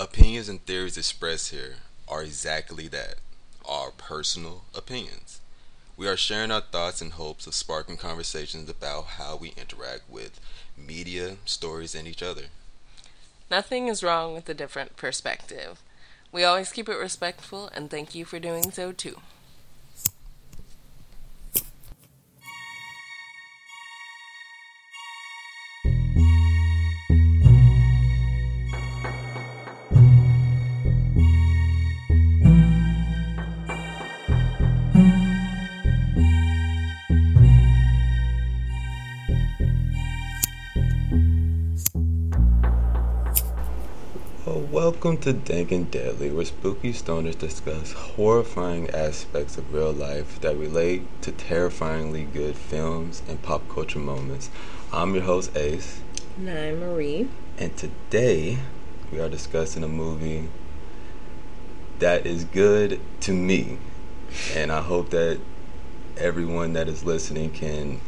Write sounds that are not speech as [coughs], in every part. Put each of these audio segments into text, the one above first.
Opinions and theories expressed here are exactly that our personal opinions. We are sharing our thoughts and hopes of sparking conversations about how we interact with media, stories, and each other. Nothing is wrong with a different perspective. We always keep it respectful, and thank you for doing so too. Welcome to Dank and Deadly, where spooky stoners discuss horrifying aspects of real life that relate to terrifyingly good films and pop culture moments. I'm your host, Ace. And I'm Marie. And today we are discussing a movie that is good to me. And I hope that everyone that is listening can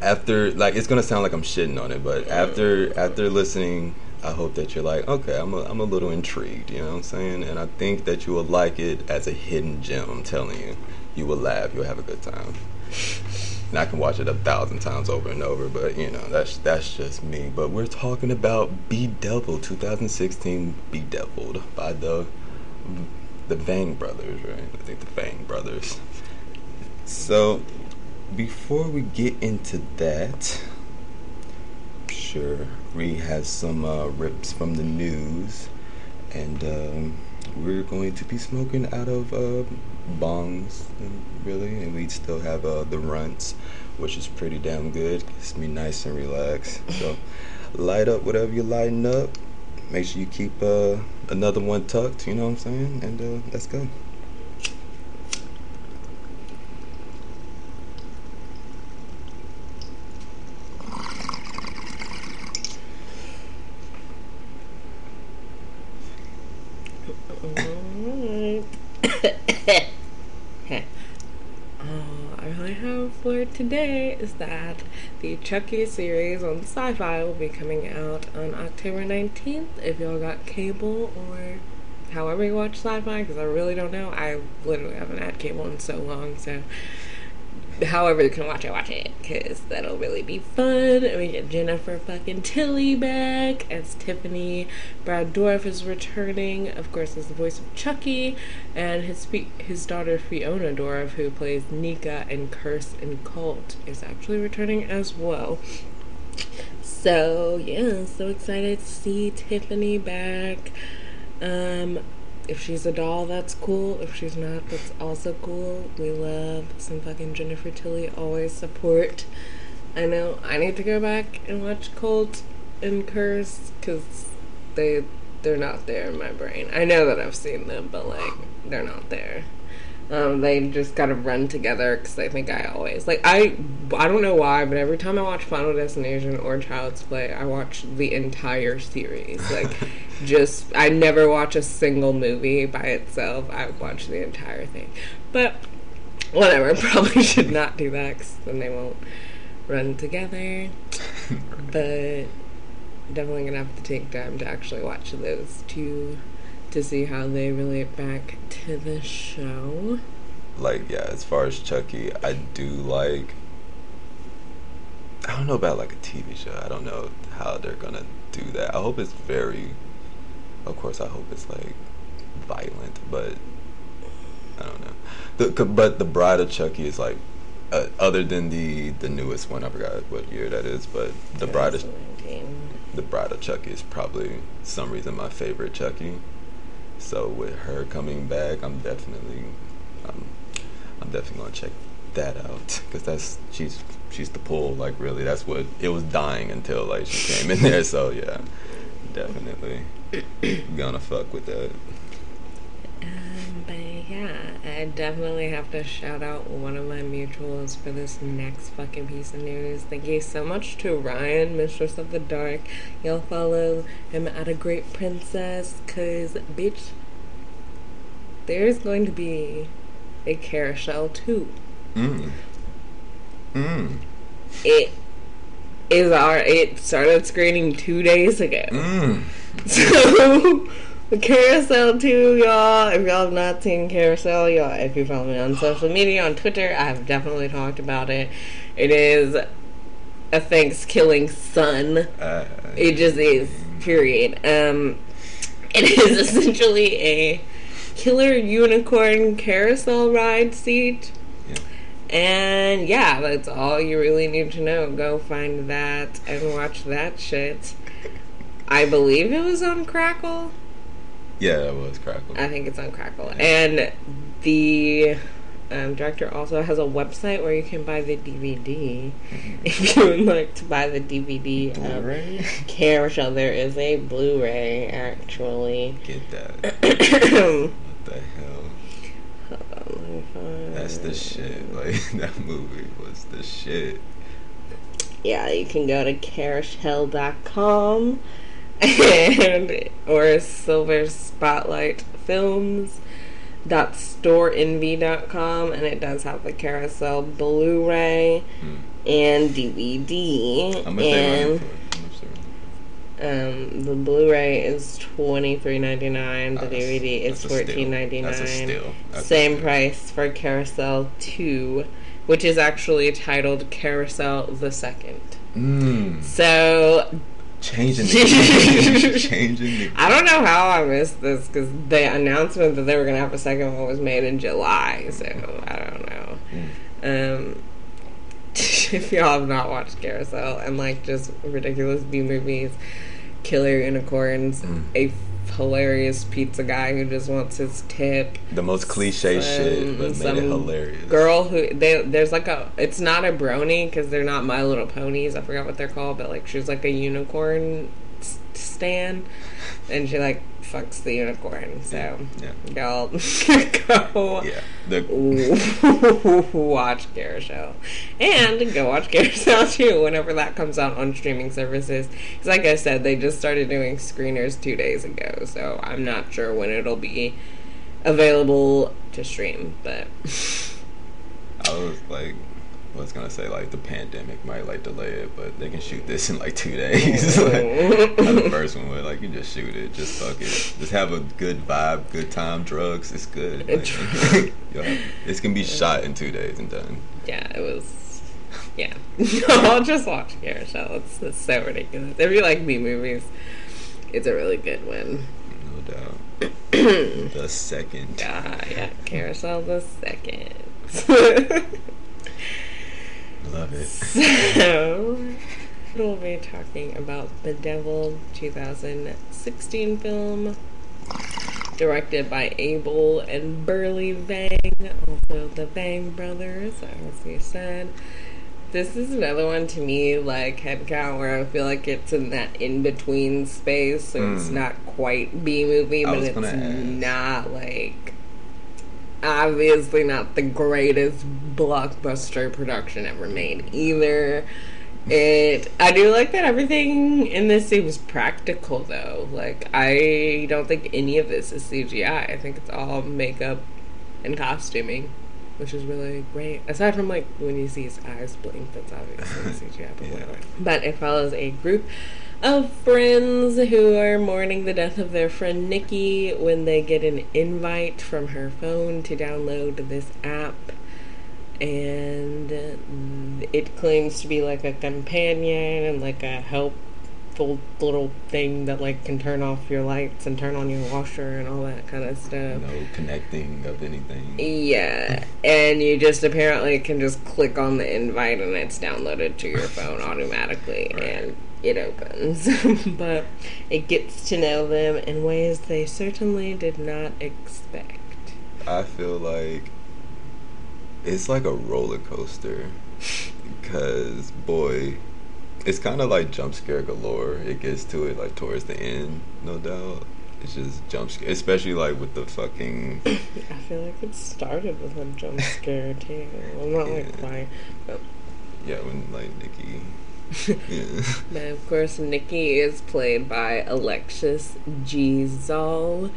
after like it's gonna sound like I'm shitting on it, but after after listening I hope that you're like, okay, I'm a, I'm a little intrigued, you know what I'm saying? And I think that you will like it as a hidden gem, I'm telling you. You will laugh, you'll have a good time. And I can watch it a thousand times over and over, but you know, that's that's just me. But we're talking about Bedeviled, 2016 Bedeviled by the the Vang brothers, right? I think the Vang brothers. So before we get into that, sure Ree has some uh, rips from the news, and um, we're going to be smoking out of uh, bongs, really, and we still have uh, the runts, which is pretty damn good. Gets me nice and relaxed. So light up whatever you're lighting up. Make sure you keep uh, another one tucked. You know what I'm saying? And uh, [coughs] let's for today is that the Chucky series on Sci-Fi will be coming out on October 19th. If y'all got cable or however you watch Sci-Fi, because I really don't know. I literally haven't had cable in so long, so however you can watch it, watch it, because that'll really be fun. We get Jennifer fucking Tilly back as Tiffany. Brad Dourif is returning, of course, as the voice of Chucky, and his his daughter Fiona Dourif, who plays Nica in Curse and Cult, is actually returning as well. So yeah, so excited to see Tiffany back. Um, if she's a doll, that's cool. If she's not, that's also cool. We love some fucking Jennifer Tilly. Always support. I know I need to go back and watch Cult and Curse because they they're not there in my brain. I know that I've seen them, but like they're not there. Um, they just gotta run together because I think I always like I I don't know why, but every time I watch Final Destination or Child's Play, I watch the entire series. Like, [laughs] just I never watch a single movie by itself. I watch the entire thing, but whatever. [laughs] Probably should not do that because then they won't run together. [laughs] but definitely gonna have to take time to actually watch those two to see how they relate back to the show. Like, yeah, as far as Chucky, I do like. I don't know about like a TV show. I don't know how they're gonna do that. I hope it's very. Of course, I hope it's like violent, but I don't know. The but the Bride of Chucky is like, uh, other than the the newest one, I forgot what year that is, but the Bride of the Bride of Chucky is probably some reason my favorite Chucky. So with her coming back, I'm definitely, um, I'm definitely gonna check that out because that's she's she's the pull. Like really, that's what it was dying until like she came in there. So yeah, definitely gonna fuck with that. I definitely have to shout out one of my mutuals for this next fucking piece of news. Thank you so much to Ryan, Mistress of the Dark. Y'all follow him at a Great Princess, cause bitch, there's going to be a carousel too. Mm. Mm. It is our. It started screening two days ago. Mm. [laughs] So So, Carousel 2, y'all. If y'all have not seen Carousel, y'all, if you follow me on social media, on Twitter, I have definitely talked about it. It is a Thanksgiving sun. Uh, It just is, period. Um, it [laughs] is essentially a killer unicorn carousel ride seat. Yeah. And yeah, that's all you really need to know. Go find that and watch that shit. I believe it was on Crackle. Yeah, that was crackle. I think it's on Crackle. And the um, director also has a website where you can buy the DVD. If you would like to buy the DVD of Blu-ray? There is a Blu-ray actually. Get that. [coughs] What the hell? on, let me [laughs] find- That's the shit. Like that movie was the shit. Yeah, you can go to carousel.com and [laughs] or Silver Spotlight Films dot storeenvy.com and it does have the carousel blu-ray Hmm. and dvd How much they and for? How much they running um, the blu-ray is twenty three ninety nine. Oh, The DVD is that's a steal. fourteen ninety nine. steal. That's a Same price for Carousel Two, which is actually titled Carousel the Second. Mm. So Changing the [laughs] game. Changing the I don't know how I missed this because the announcement that they were gonna have a second one was made in July. So I don't know. Mm. Um, [laughs] if y'all have not watched Carousel and like just ridiculous B movies, Killer Unicorns, Mm. a hilarious pizza guy who just wants his tip. The most cliche Some- shit, but made it hilarious. Girl who they there's like a it's not a brony because they're not My Little Ponies. I forgot what they're called, but like she's like a unicorn s- stan, and she like fucks the unicorn. So y'all [laughs] go Yeah. The, [laughs] watch Carousel. And go watch Carousel [laughs] too whenever that comes out on streaming services. Because, like I said, they just started doing screeners two days ago, so I'm not sure when it'll be available to stream. But I was like, was gonna say like the pandemic might like delay it, but they can shoot this in like two days. [laughs] like, the first one would like you just shoot it, just fuck it, just have a good vibe, good time, drugs. It's good. [laughs] Like, True. you'll have- this can be shot in two days and done. yeah, it was. Yeah. [laughs] I'll just watch Carousel. It's, it's so ridiculous. If you like B movies, it's a really good one. No doubt. [clears throat] the second. Ah, yeah, Carousel the second. Love it. [laughs] so, we'll be talking about Bedeviled 2016 film, directed by Abel and Burlee Vang, also the Vang brothers, as you said. This is another one to me, like headcount, where I feel like it's in that in between space, so it's Mm. not quite B movie, but it's ask. not like obviously not the greatest blockbuster production ever made either. It I do like that everything in this seems practical though. Like I don't think any of this is CGI. I think it's all makeup and costuming, which is really great. Aside from like when you see his eyes blink, that's obviously [laughs] CGI. But, Yeah. but it follows a group of friends who are mourning the death of their friend Nikki when they get an invite from her phone to download this app. And uh, it claims to be like a companion and like a helpful little thing that like can turn off your lights and turn on your washer and all that kind of stuff. No connecting of anything. Yeah, [laughs] and you just apparently can just click on the invite and it's downloaded to your phone automatically Right. and it opens. [laughs] but it gets to know them in ways they certainly did not expect. I feel like it's like a roller coaster because boy, it's kind of like jump scare galore. It gets to it like towards the end, no doubt. It's just jump scare, especially like with the fucking [coughs] I feel like it started with a jump scare too. Well, not like Yeah. quite, but, yeah when like Nikki. [laughs] Of course Nikki is played by Alexis G. Zall.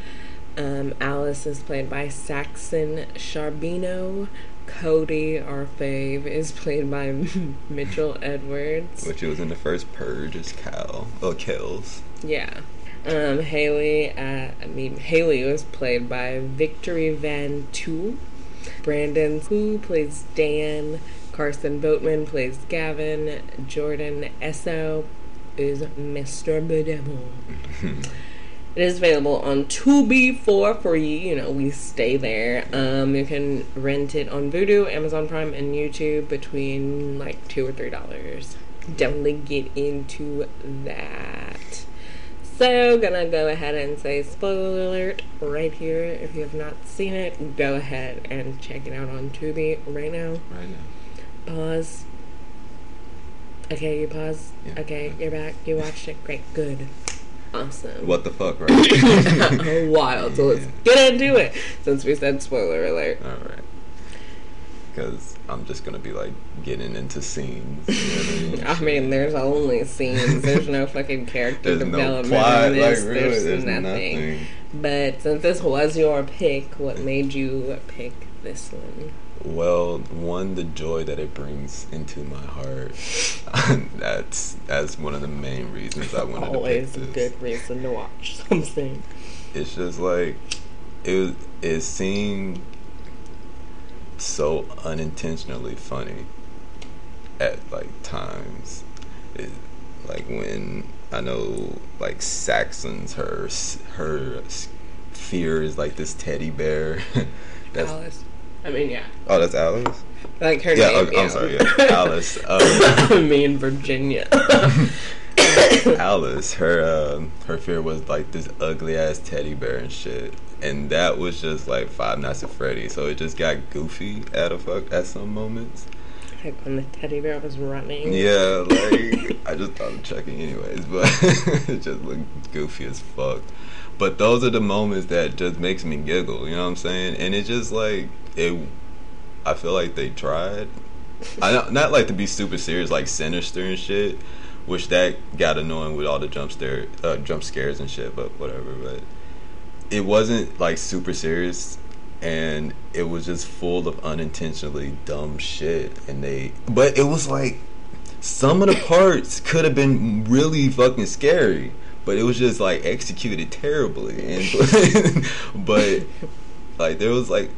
Um, Alice is played by Saxon Sharbino. Cody, our fave, is played by [laughs] Mitchell Edwards. Which was in the first Purge as Cal. Oh, Kells. Yeah. Um, Haley, uh, I mean, Haley was played by Victory Van Tuyl. Brandon Who plays Dan. Carson Boatman plays Gavin. Jordan Essoe is Mr. Bedevil. [laughs] It is available on Tubi for free. You know, we stay there. Um, you can rent it on Vudu, Amazon Prime, and YouTube between like two or three dollars. Definitely get into that. So, gonna go ahead and say spoiler alert right here. If you have not seen it, go ahead and check it out on Tubi right now. Right now. Pause. Okay, you pause. Yeah. Okay, you're back. You watched it. Great. Good. Awesome. What the fuck, right? [laughs] Wild. So let's get into it. Since we said spoiler alert. All right. Because I'm just gonna be like getting into scenes. You know what I mean, [laughs] there's only scenes. There's no fucking character There's no development plot, in this. like, really, there's, there's nothing. nothing. But since this was your pick, what made you pick this one? Well, one, the joy that it brings into my heart. [laughs] that's that's one of the main reasons I wanted Always to a pick this. good reason to watch [laughs] something. It's just like it. It seemed so unintentionally funny at like times. It, like when I know like Saxon's her her fear is like this teddy bear. [laughs] that's Alice. I mean, yeah. oh, that's Alice. Like her Yeah, name. okay, I'm sorry. [laughs] Yeah, Alice. Uh, [laughs] Me in Virginia. [coughs] Alice, her um, her fear was like this ugly ass teddy bear and shit, and that was just like Five Nights at Freddy. So it just got goofy at a fuck at some moments. like when the teddy bear was running. Yeah, like [laughs] I just thought of checking anyways, but it just looked goofy as fuck. But those are the moments that just makes me giggle. You know what I'm saying? And it just like it. I feel like they tried. I don't, not like to be super serious, like sinister and shit, which that got annoying with all the jump scare, uh, jump scares and shit. But whatever. But it wasn't like super serious, and it was just full of unintentionally dumb shit. And they, but it was like some of the parts could have been really fucking scary, but it was just like executed terribly. And [laughs] but like there was like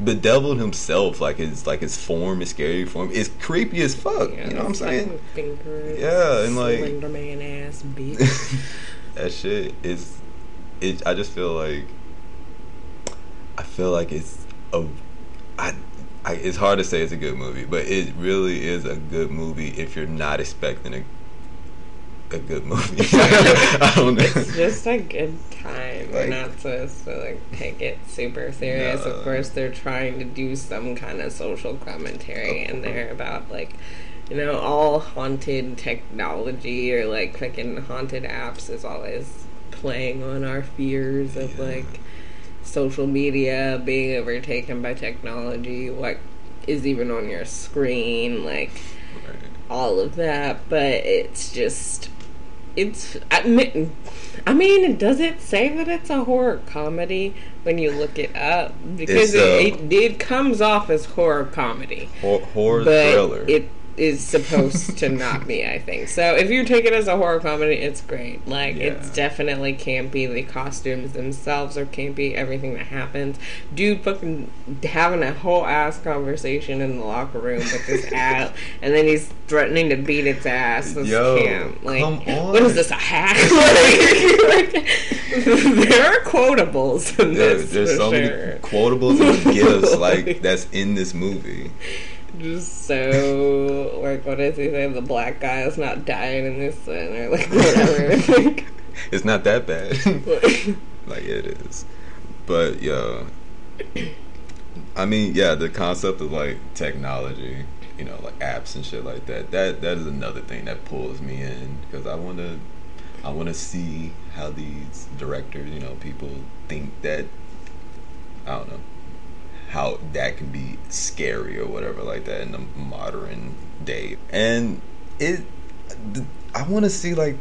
the devil himself, like his like his form, his scary form, is creepy as fuck. Yeah, you know what I'm saying? Fingers, Yeah, and, like- Slender Man ass bitch. [laughs] that shit is it I just feel like I feel like it's a I, I it's hard to say it's a good movie, but it really is a good movie if you're not expecting a a good movie. [laughs] [laughs] I don't know. it's just a good time. We're Like- not supposed to like take it super serious. No. Of course, they're trying to do some kind of social commentary in there about like. You know, all haunted technology or like fucking haunted apps is always playing on our fears of Yeah. like social media being overtaken by technology, what is even on your screen, like all of that, but it's just it's I mean, I mean, does it say that it's a horror comedy when you look it up? Because It's, uh, it, it it comes off as horror comedy, Hor- horror but thriller. it is supposed to [laughs] not be. I think so. If you take it as a horror comedy, it's great. Like it's Yeah. definitely campy. The costumes themselves are campy. Everything that happens, dude, fucking having a whole ass conversation in the locker room with this [laughs] ass, and then he's threatening to beat its ass. This Yo, camp. Like, come what is this a hack? [laughs] like, there are quotables in There- this. there's for so sure. many quotables and gifts like that's in this movie. Just so like what does he say? The black guy is not dying in this one or like whatever. [laughs] like, It's not that bad. [laughs] like it is. But yeah. I mean, yeah, the concept of like technology, you know, like apps and shit like that. That that is another thing that pulls me in because I want to I want to see how these directors, you know, people think that I don't know how that can be scary or whatever like that in the modern day. And it I want to see like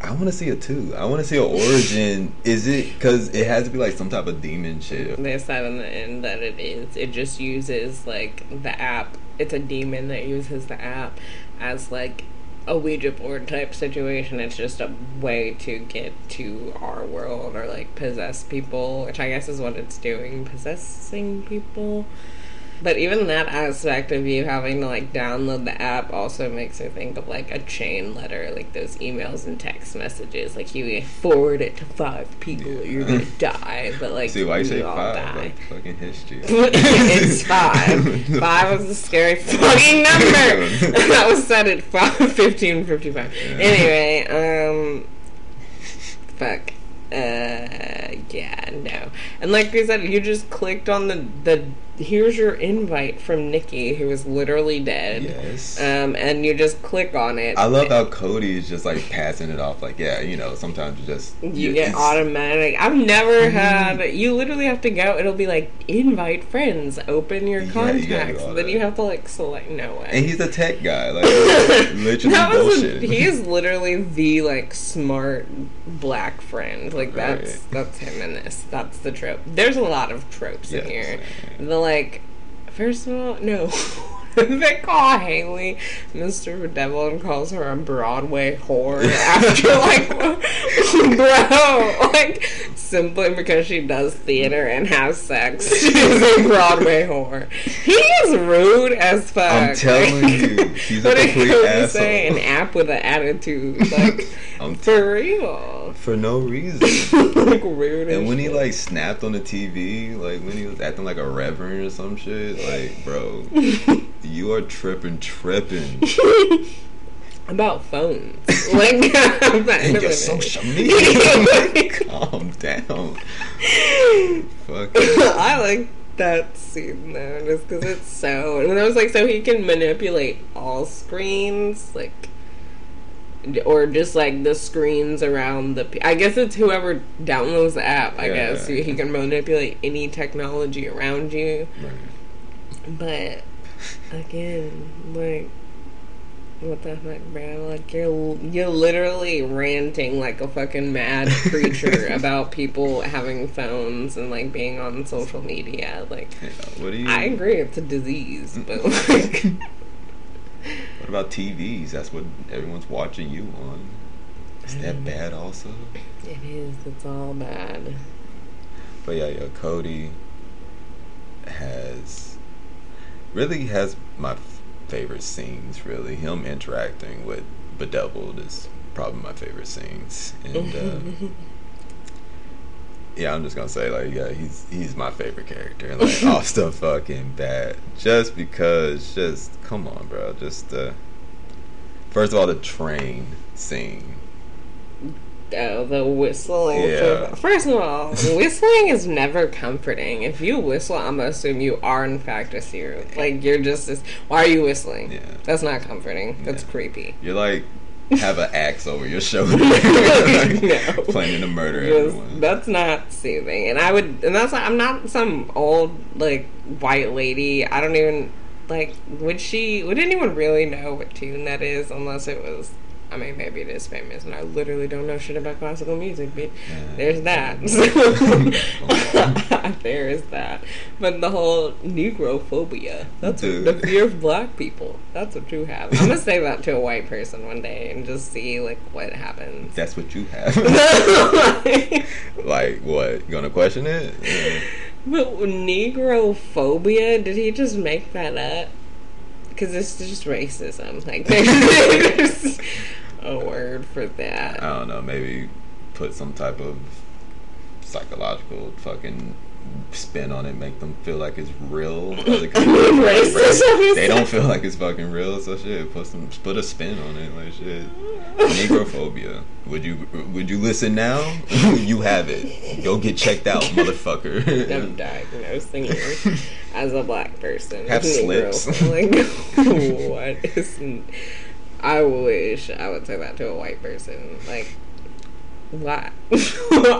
I want to see a two. I want to see an origin. [laughs] Is it because it has to be like some type of demon shit? they said in the end that it is. It just uses like the app. It's a demon that uses the app as like a Ouija board type situation. It's just a way to get to our world or like possess people, which I guess is what it's doing, possessing people. But even that aspect of you having to like download the app also makes me think of like a chain letter, like those emails and text messages. Like you forward it to five people, Yeah. you're gonna die. But like See why you say five? die. Like fucking history. [laughs] it's five. [laughs] Five was a scary fucking number. [laughs] that was set at five, 15, 55. Anyway, um, fuck. Uh, yeah, no. And like I said, you just clicked on the the here's your invite from Nikki, who is literally dead. Yes. Um, and you just click on it. I love how Cody is just like passing it off. Like, yeah, you know, sometimes you just You get automatic. I've never had. You literally have to go. It'll be like invite friends, open your Yeah, you contacts. all then you have to like select. No way. And he's a tech guy, like [laughs] literally that was a, bullshit. he is literally the like smart black friend. Like that's Right. that's him in this. That's the trope. There's a lot of tropes in here. The like, first of all, no. [laughs] they call Haley Mr. Devil and calls her a Broadway whore after [laughs] like, [laughs] bro, like simply because she does theater and has sex, she's a Broadway whore. He is rude as fuck. I'm telling Like, you, he's a complete asshole. say? An app with an attitude, like I'm for real, for no reason. [laughs] like as And when he like snapped on the TV, like when he was acting like a reverend or some shit, like bro, [laughs] you are tripping, tripping. [laughs] about phones, like at the end And your social media, calm down. Fuck. I like that scene though, just because it's so. And I was like, so he can manipulate all screens, like, or just like the screens around the. I guess it's whoever downloads the app. I Yeah, guess yeah. he can manipulate any technology around you. But again, like. What the fuck, bro? Like you're you're literally ranting like a fucking mad [laughs] creature about people having phones and like being on social media. Like Yeah, what do you? I agree, it's a disease, but [laughs] like about TVs? That's what everyone's watching you on. Is that bad also? it is. It's all bad. But yeah, yeah, Cody has really has my f- favorite scenes. Really, him interacting with Bedeviled is probably my favorite scenes. And uh, [laughs] yeah, I'm just gonna say like yeah, he's he's my favorite character. and Like off [laughs] the fucking bat, just because, just come on, bro. Just uh, first of all, the train scene. Oh, the whistling. Yeah. First of all, whistling is never comforting. If you whistle, I'm gonna assume you are in fact a serial. Like you're just this. Why are you whistling? Yeah. That's not comforting. That's Yeah. creepy. You're like have an axe over your shoulder, [laughs] [laughs] No. planning to murder Just- everyone. that's not soothing. And I would, and that's I'm not some old like white lady. I don't even like. Would she? Would anyone really know what tune that is unless it was? I mean, maybe it is famous, and I literally don't know shit about classical music. But Yeah. there's that. [laughs] [laughs] there is that. But the whole Negrophobia. That's Dude. the fear of black people. That's what you have. I'm gonna say that to a white person one day and just see like what happens. That's what you have. [laughs] like what? You gonna question it? Yeah. But Negrophobia, did he just make that up? Because it's just racism. Like, there's a word for that. I don't know. Maybe put some type of psychological fucking spin on it, make them feel like it's real. [coughs] Like, Racism. they don't feel like it's fucking real. So shit, put some put a spin on it, like shit. Negrophobia. Would you would you listen now? [laughs] you have it. Go get checked out, [laughs] motherfucker. I'm diagnosing you as a black person. Have slips. [laughs] Like, what is. I wish I would say that to a white person. Like, what? [laughs]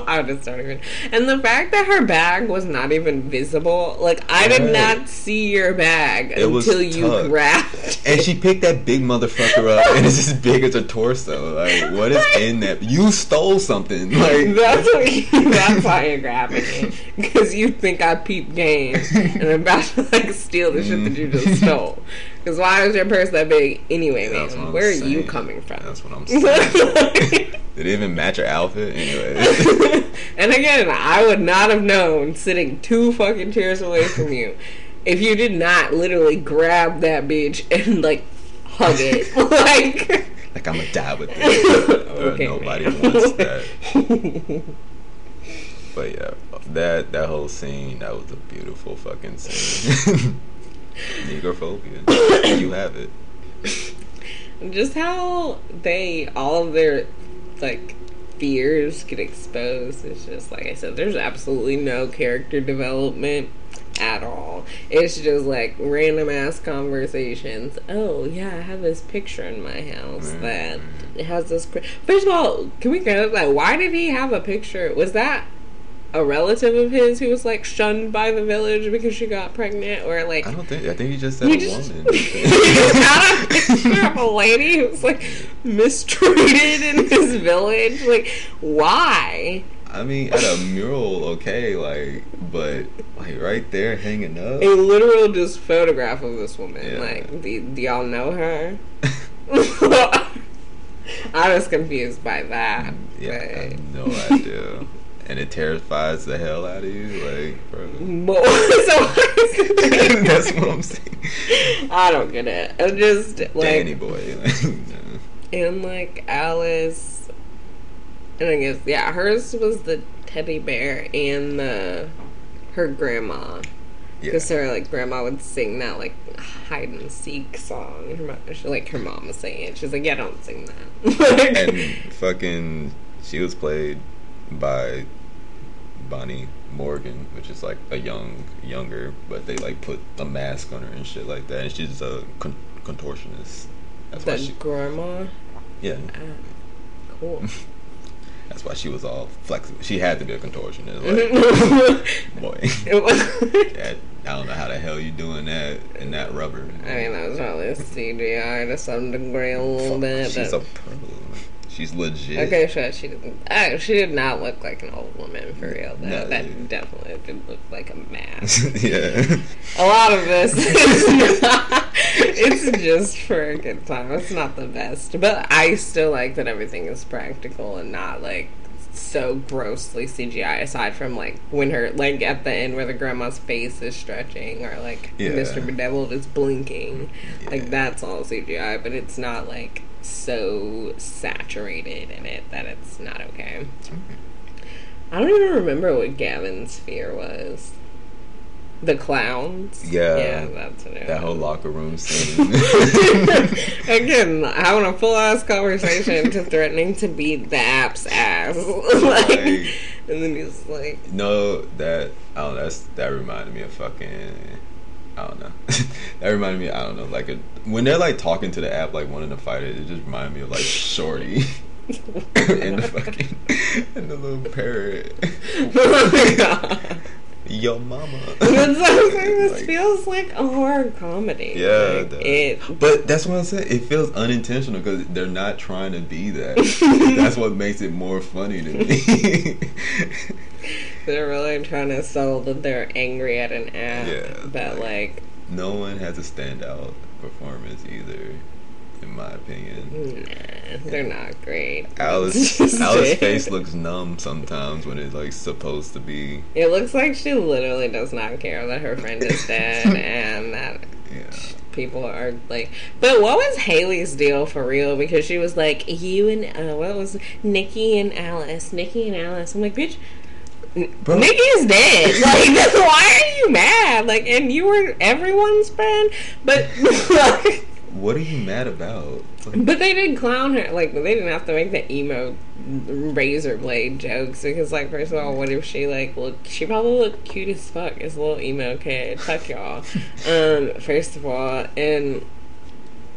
I just don't even. And the fact that her bag was not even visible, like I did Right. not see your bag It until you grabbed. And she picked that big motherfucker up, and it's [laughs] as big as her torso. Like, what is in that? You stole something. [laughs] Like, That's what, that's why you're grabbing it because you think I peep game and I'm about to like steal the shit that you just stole. Because why is your purse that big anyway, man? I'm Where are you coming from? That's what I'm [laughs] saying. Did it even match your outfit? Anyway. [laughs] and again, I would not have known sitting two fucking chairs away from you if you did not literally grab that bitch and like hug it. [laughs] like, like, I'm gonna die with this. Okay, nobody man. wants that. But yeah, that that whole scene, that was a beautiful fucking scene. Negrophobia. you have it. [coughs] just how they all of their like fears get exposed it's just like i said there's absolutely no character development at all it's just like random ass conversations oh yeah i have this picture in my house mm-hmm. that has this first of all can we go like why did he have a picture was that a relative of his who was like shunned by the village because she got pregnant or like I don't think. I think he just said a just, woman. [laughs] he just a a lady who was like mistreated in his village. Like, why? I mean, at a mural, okay, like, but like right there hanging up. A literal just photograph of this woman. Yeah. Like, do, do y'all know her? [laughs] [laughs] I was confused by that. yeah, I but- have no idea. And it terrifies the hell out of you, like, bro. [laughs] [laughs] That's what I'm saying. I don't get it. I'm just like Danny boy. [laughs] Like, no. and like Alice, and I guess yeah, hers was the teddy bear and the her grandma. yeah. Because her like grandma would sing that like hide and seek song. Her, mo- she, like her mom was singing. it. She's like, yeah, don't sing that. and fucking, she was played by Bonnie Morgan, which is like a young, younger, but they like put a mask on her and shit like that. And she's a con- contortionist. That's why she, grandma. yeah, Ah, cool. [laughs] that's why she was all flexible. She had to be a contortionist. Like, [laughs] boy, It was- [laughs] that, I don't know how the hell you doing that in that rubber. I mean, that was probably CGI to some degree a little Fuck, bit. she's a pro. She's legit. Okay, sure. She didn't. She did not look like an old woman for real. Though. No. that definitely did look like a mask. [laughs] yeah. a lot of this is [laughs] not. [laughs] It's just for a good time. It's not the best, but I still like that everything is practical and not like so grossly CGI. Aside from like when her like at the end where the grandma's face is stretching or like Yeah. Mr. Bedeviled is blinking, like that's all CGI. But it's not like so saturated in it that it's not okay. I don't even remember what Gavin's fear was. The clowns. Yeah. yeah, that's what it That whole locker room scene. [laughs] [laughs] Again, having a full ass conversation to threatening to beat the app's ass, [laughs] like, Like- and then he's like, no, that I don't know. That's that reminded me of fucking. I don't know. that reminded me. I don't know. Like a, when they're like talking to the app, like wanting to fight it, it just reminded me of like Shorty and the fucking and the little parrot. Oh "Oh. Yo, mama. [laughs] That's what. This Like- feels like a horror comedy. Yeah, Like, it. But that's what I'm saying. It feels unintentional because they're not trying to be that. [laughs] that's what makes it more funny to me. [laughs] They're really trying to sell that they're angry at an app. Yeah, But like- like, no one has a standout performance either, in my opinion. nah, they're not great. [laughs] Alice, [laughs] Alice's face looks numb sometimes when it's like supposed to be. It looks like she literally does not care that her friend is [laughs] dead and that Yeah, people are like. But what was Haley's deal for real? Because she was like, you and uh, what was Nikki and Alice, Nikki and Alice. I'm like, bitch. Bro. Nikki's dead. Like, why are you mad? Like, and you were everyone's friend, but like, what are you mad about? Like, but they didn't clown her. Like, they didn't have to make the emo razor blade jokes because, like, first of all, what if she like look? She probably looked cute as fuck as a little emo kid. Fuck y'all. [laughs] Um, first of all, and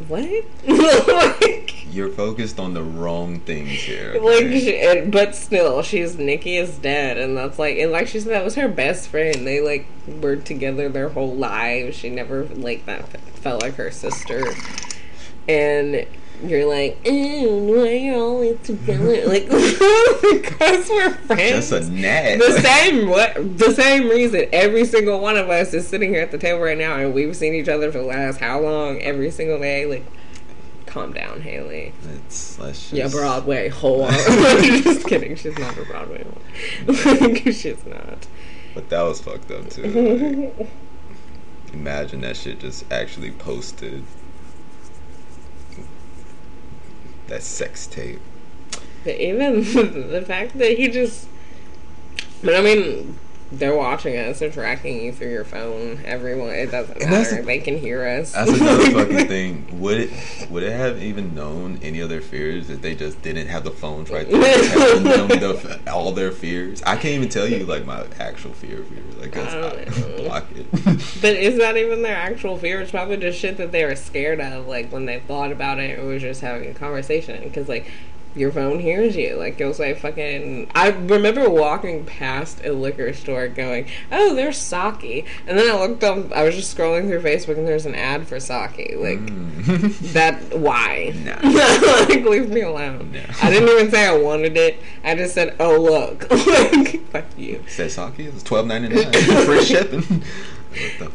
what? [laughs] like, You're focused on the wrong things here. [laughs] Like, she, and, but still, she's Nikki is dead, and that's like, and like she said, that was her best friend. They like were together their whole lives. She never like that felt like her sister, and you're like, ew, why are you always together? [laughs] Like, [laughs] because we're friends. Just a gnat. the same what the same reason every single one of us is sitting here at the table right now and we've seen each other for the last how long every single day like calm down haley Let's, let's just, yeah broadway whore [laughs] just kidding she's not a broadway whore she's not But that was fucked up too. Like, imagine that shit just actually posted. That sex tape. but even [laughs] the fact that he just but i mean they're watching us they're tracking you through your phone everyone it doesn't And matter they can hear us That's another fucking [laughs] thing. Would it would it have even known any of their fears if they just didn't have the phones right there [laughs] them the, all their fears? I can't even tell you like my actual fear fear. Like I don't I know. block it. [laughs] But is that even their actual fear? It's probably just shit that they were scared of, like when they thought about it or was just having a conversation. Because, like, your phone hears you. Like, you'll say fucking. I remember walking past a liquor store going, oh, there's sake. And then I looked up, I was just scrolling through Facebook and there's an ad for sake. Like, Mm. that. Why? Nah. [laughs] like, leave me alone. No. I didn't even say I wanted it. I just said, oh, look. [laughs] like, fuck you. Said sake. [laughs] It's twelve ninety nine. Free shipping.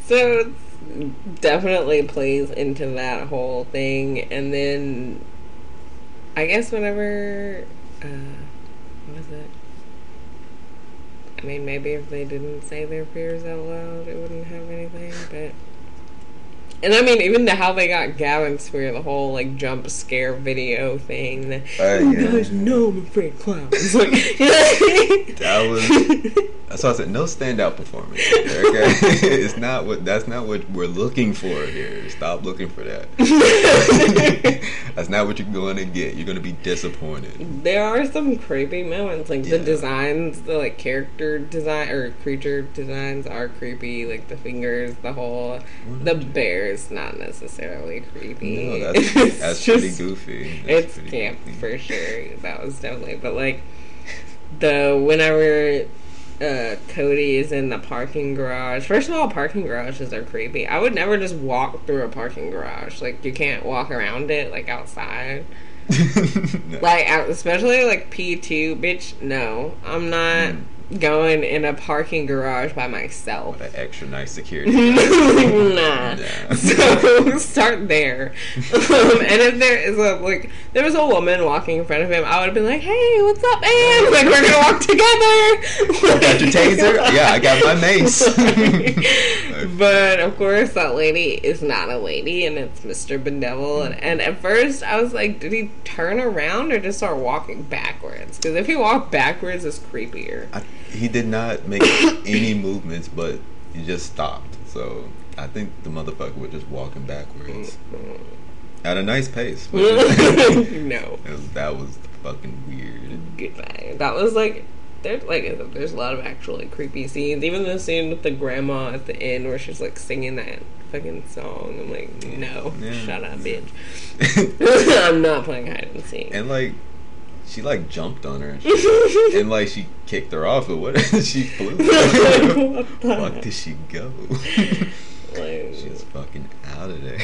So it definitely plays into that whole thing, and then I guess whenever uh, what was it? I mean, maybe if they didn't say their fears out loud, it wouldn't have anything. But and I mean, even to how they got Gavin's fear, the whole like jump scare video thing. That, Uh, "Oh, yeah. guys know I'm afraid of clowns. [laughs] Like, That was. That's why I said no standout performance. there, Okay, [laughs] it's not what. That's not what we're looking for here. Stop looking for that. [laughs] that's not what you're going to get. You're going to be disappointed. There are some creepy moments, like the designs, the like character design or creature designs are creepy. Like the fingers, the whole, the bear's not necessarily creepy. No, that's [laughs] that's just- pretty goofy. That's It's pretty camp goofy. for sure. That was definitely, but like the whenever uh, Cody is in the parking garage. First of all, parking garages are creepy. I would never just walk through a parking garage. Like you can't walk around it like outside. [laughs] No. Like, out- especially like P2, bitch, no. I'm not going in a parking garage by myself. That extra nice security. [laughs] nah. Nah. [laughs] So start there. Um, and if there is a like, there was a woman walking in front of him, I would have been like, "Hey, what's up, man? Like, we're gonna walk together." got your taser? [laughs] Yeah, I got my mace. but of course, that lady is not a lady, and it's Mr. Bedevil. And, and at first, I was like, did he turn around or just start walking backwards? Because if he walked backwards, it's creepier. I, he did not make [coughs] any movements, but he just stopped. So I think the motherfucker was just walking backwards mm-hmm. at a nice pace. [laughs] no. was- that was fucking weird. goodbye. That was like there's like there's a lot of actually creepy scenes. Even the scene with the grandma at the end where she's like singing that fucking song. I'm like, no, Yeah. shut up, bitch. [laughs] [laughs] I'm not playing hide and seek. and like, she like jumped on her and, [laughs] shit. and like she kicked her off. But what? [laughs] she flew. [laughs] what the fuck did she go? Like, She's fucking out of there.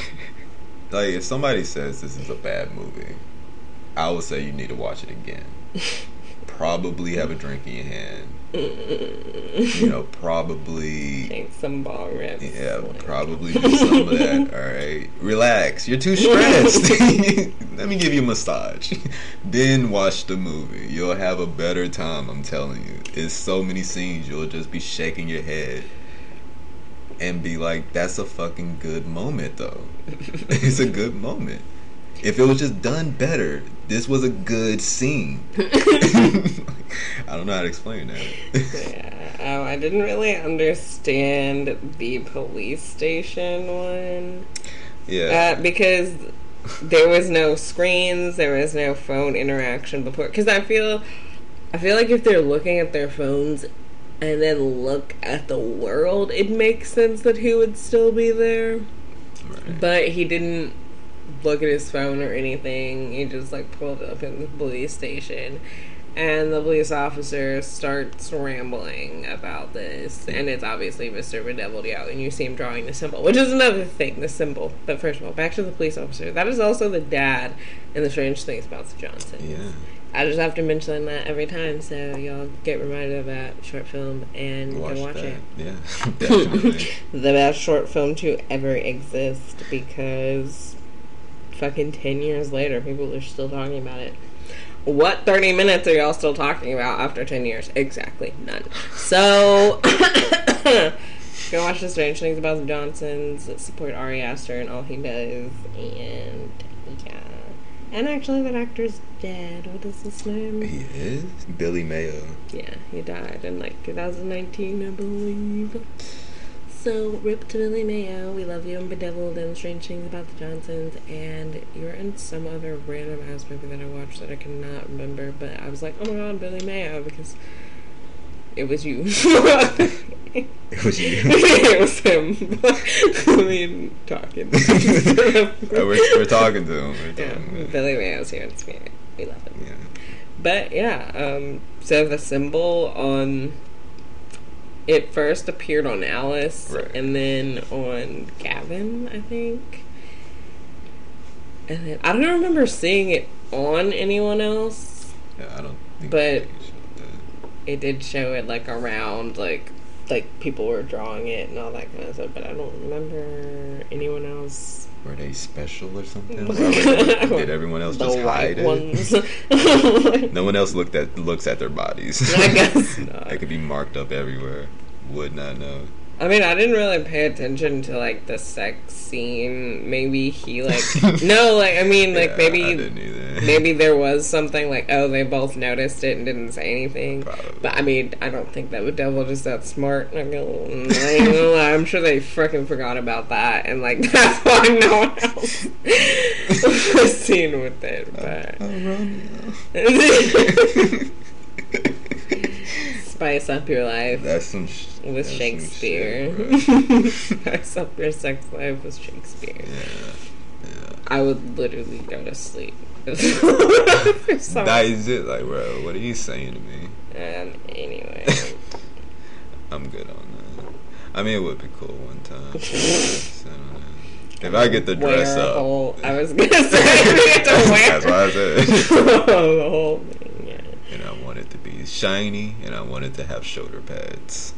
like, if somebody says this is a bad movie, I would say you need to watch it again. Probably have a drink in your hand. [laughs] You know, probably. take some ball rips. Yeah, probably do some of that. [laughs] All right, relax. You're too stressed. [laughs] Let me give you a massage. then watch the movie. You'll have a better time. I'm telling you. It's so many scenes. You'll just be shaking your head and be like, "That's a fucking good moment, though. it's a good moment." If it was just done better, this was a good scene. [laughs] [laughs] I don't know how to explain that. Yeah, oh, I didn't really understand the police station one. yeah. Uh, because there was no screens, there was no phone interaction before. Because I feel, I feel like if they're looking at their phones and then look at the world, it makes sense that he would still be there. Right. But he didn't look at his phone or anything. He just like pulled up in the police station. And the police officer starts rambling about this, and it's obviously Mr. Bedeviled and you see him drawing the symbol, which is another thing, the symbol. But first of all, back to the police officer. That is also the dad in the Strange Things about the Johnsons. Yeah. I just have to mention that every time, so y'all get reminded of that short film and Watch go watch that. it. Yeah. [laughs] The best short film to ever exist because fucking 10 years later, people are still talking about it. What 30 minutes are y'all still talking about after 10 years? Exactly, none. So, [coughs] go watch The Strange Things About the Johnsons, support Ari Aster and all he does, and yeah. And actually, that actor's dead. What is his name? he is Billy Mayo. Yeah, he died in like 2019, I believe. So, rip to Billy Mayo. We love you and Bedeviled and Strange Things About the Johnsons. And you're in some other random ass movie that I watched that I cannot remember. But I was like, oh my god, Billy Mayo, because it was you. [laughs] It was you. [laughs] it was him. [laughs] I mean, talking. Oh, we're, we're talking to him. We're yeah, talking him. Billy Mayo's here in spirit. We love him. Yeah. But yeah, um, so the symbol on it first appeared on Alice Right. and then on Gavin, I think. And then I don't remember seeing it on anyone else. Yeah, I don't think But- they showed that. It did show it like around like like people were drawing it and all that kind of stuff, but I don't remember anyone else. Were they special or something? [laughs] Did everyone else the just hide it? [laughs] [laughs] No one else looked at looks at their bodies. I guess not. They could be marked up everywhere. Would not know. I mean, I didn't really pay attention to like the sex scene. Maybe he like [laughs] no, like I mean, like Yeah, maybe I didn't either. maybe there was something like oh they both noticed it and didn't say anything. Probably. But I mean, I don't think that the devil just that smart. I'm, gonna, I ain't gonna lie, I'm sure they freaking forgot about that, and like [laughs] that's why no one else [laughs] was seen with it. But oh, spice up your life. That's some. Sh- with that's some Shakespeare. shit. [laughs] Spice up your sex life with Shakespeare. yeah. Yeah. I would literally go to sleep. [laughs] That is it. Like, bro, what are you saying to me? um, anyway, [laughs] I'm good on that. I mean, it would be cool one time. I know. If I get the dress up, whole. I was gonna say we get to wear that's what I said. the whole thing. Yeah. and I want it to be shiny, and I wanted to have shoulder pads.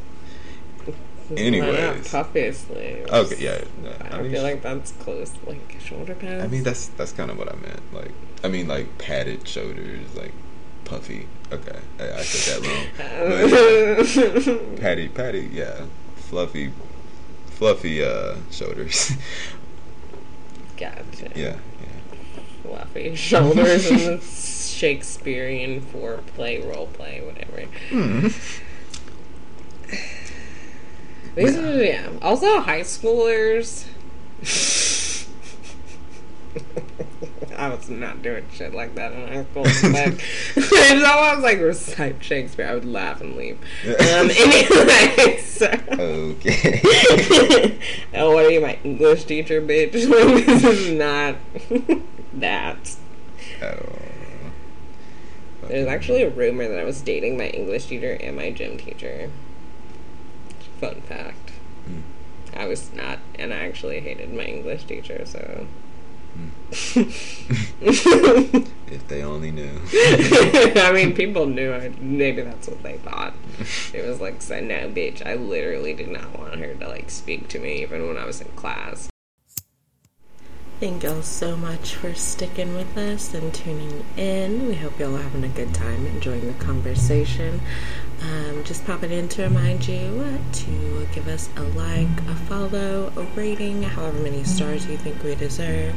Anyways. Puffy sleeves? Okay, yeah. no, I, I mean, feel like that's close, like shoulder pads. I mean that's that's kind of what I meant. Like, I mean, like padded shoulders, like puffy. Okay, I, I said that wrong. [laughs] But patty, patty, yeah, fluffy, fluffy uh, shoulders. gotcha. yeah, yeah. fluffy shoulders [laughs] Shakespearean foreplay, role play, whatever. Hmm. These are yeah. Also, high schoolers. I was not doing shit like that in high school. But [laughs] if someone was like recite Shakespeare, I would laugh and leave. Um, [laughs] anyway, so. Okay. [laughs] oh, what are you, my English teacher, bitch? this is not that. Oh. There's actually a rumor that I was dating my English teacher and my gym teacher. Fun fact. Hmm. I was not, and I actually hated my English teacher, so. [laughs] If they only knew. [laughs] I mean, people knew. I, maybe that's what they thought. [laughs] It was like, so no, bitch. I literally did not want her to like speak to me, even when I was in class. Thank y'all so much for sticking with us and tuning in. We hope y'all are having a good time enjoying the conversation. Um, just popping in to remind you to give us a like, a follow, a rating, however many stars you think we deserve.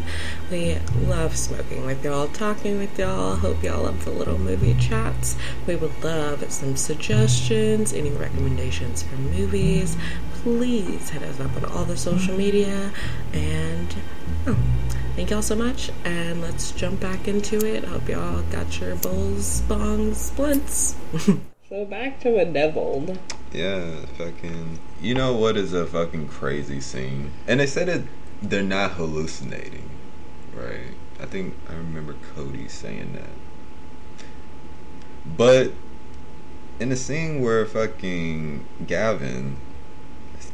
We love smoking with y'all, talking with y'all. Hope y'all love the little movie chats. We would love some suggestions, any recommendations for movies. Please hit us up on all the social media and oh, thank y'all so much and let's jump back into it. Hope y'all got your bowls, bongs, splints. [laughs] so back to Bedeviled. Yeah, fucking. You know what is a fucking crazy scene? And they said it. They're not hallucinating. Right. I think I remember Cody saying that. But in the scene where fucking Gavin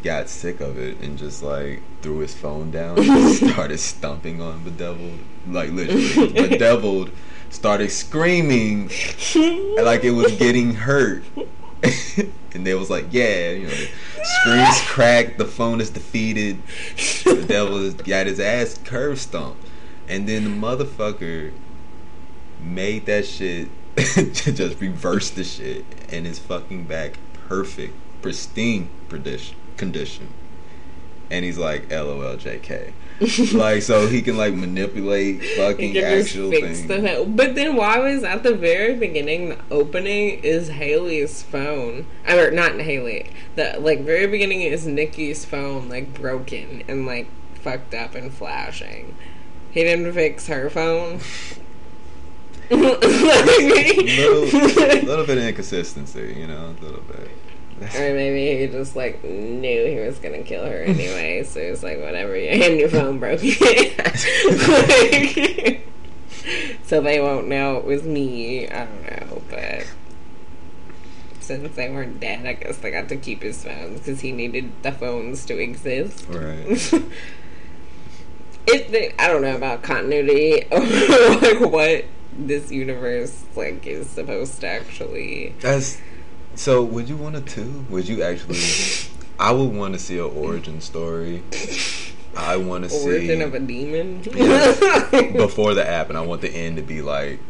got sick of it and just like threw his phone down [laughs] and started stumping on Bedeviled, like literally, Bedeviled started screaming like it was getting hurt. [laughs] and they was like, yeah, you know, the screens cracked, the phone is defeated, the devil got his ass curve stomped. And then the motherfucker made that shit [laughs] just reverse the shit and is fucking back perfect, pristine condition. And he's like, LOL, JK. [laughs] like so he can like manipulate fucking actual things. The, but then why was at the very beginning the opening is Haley's phone? I mean, not Haley. The like very beginning is Nikki's phone like broken and like fucked up and flashing. He didn't fix her phone. [laughs] [laughs] little, little bit of inconsistency, you know, a little bit. Or maybe he just like knew he was gonna kill her anyway, so he was like, "Whatever, and your phone broke." like, [laughs] so they won't know it was me. I don't know, but since they weren't dead, I guess they got to keep his phones because he needed the phones to exist. Right. [laughs] it, I don't know about continuity [laughs] or like what this universe like is supposed to actually. That's so. Would you want to too? Would you actually? I would want to see an origin story. I want to see origin of a demon [laughs] before the app, and I want the end to be like,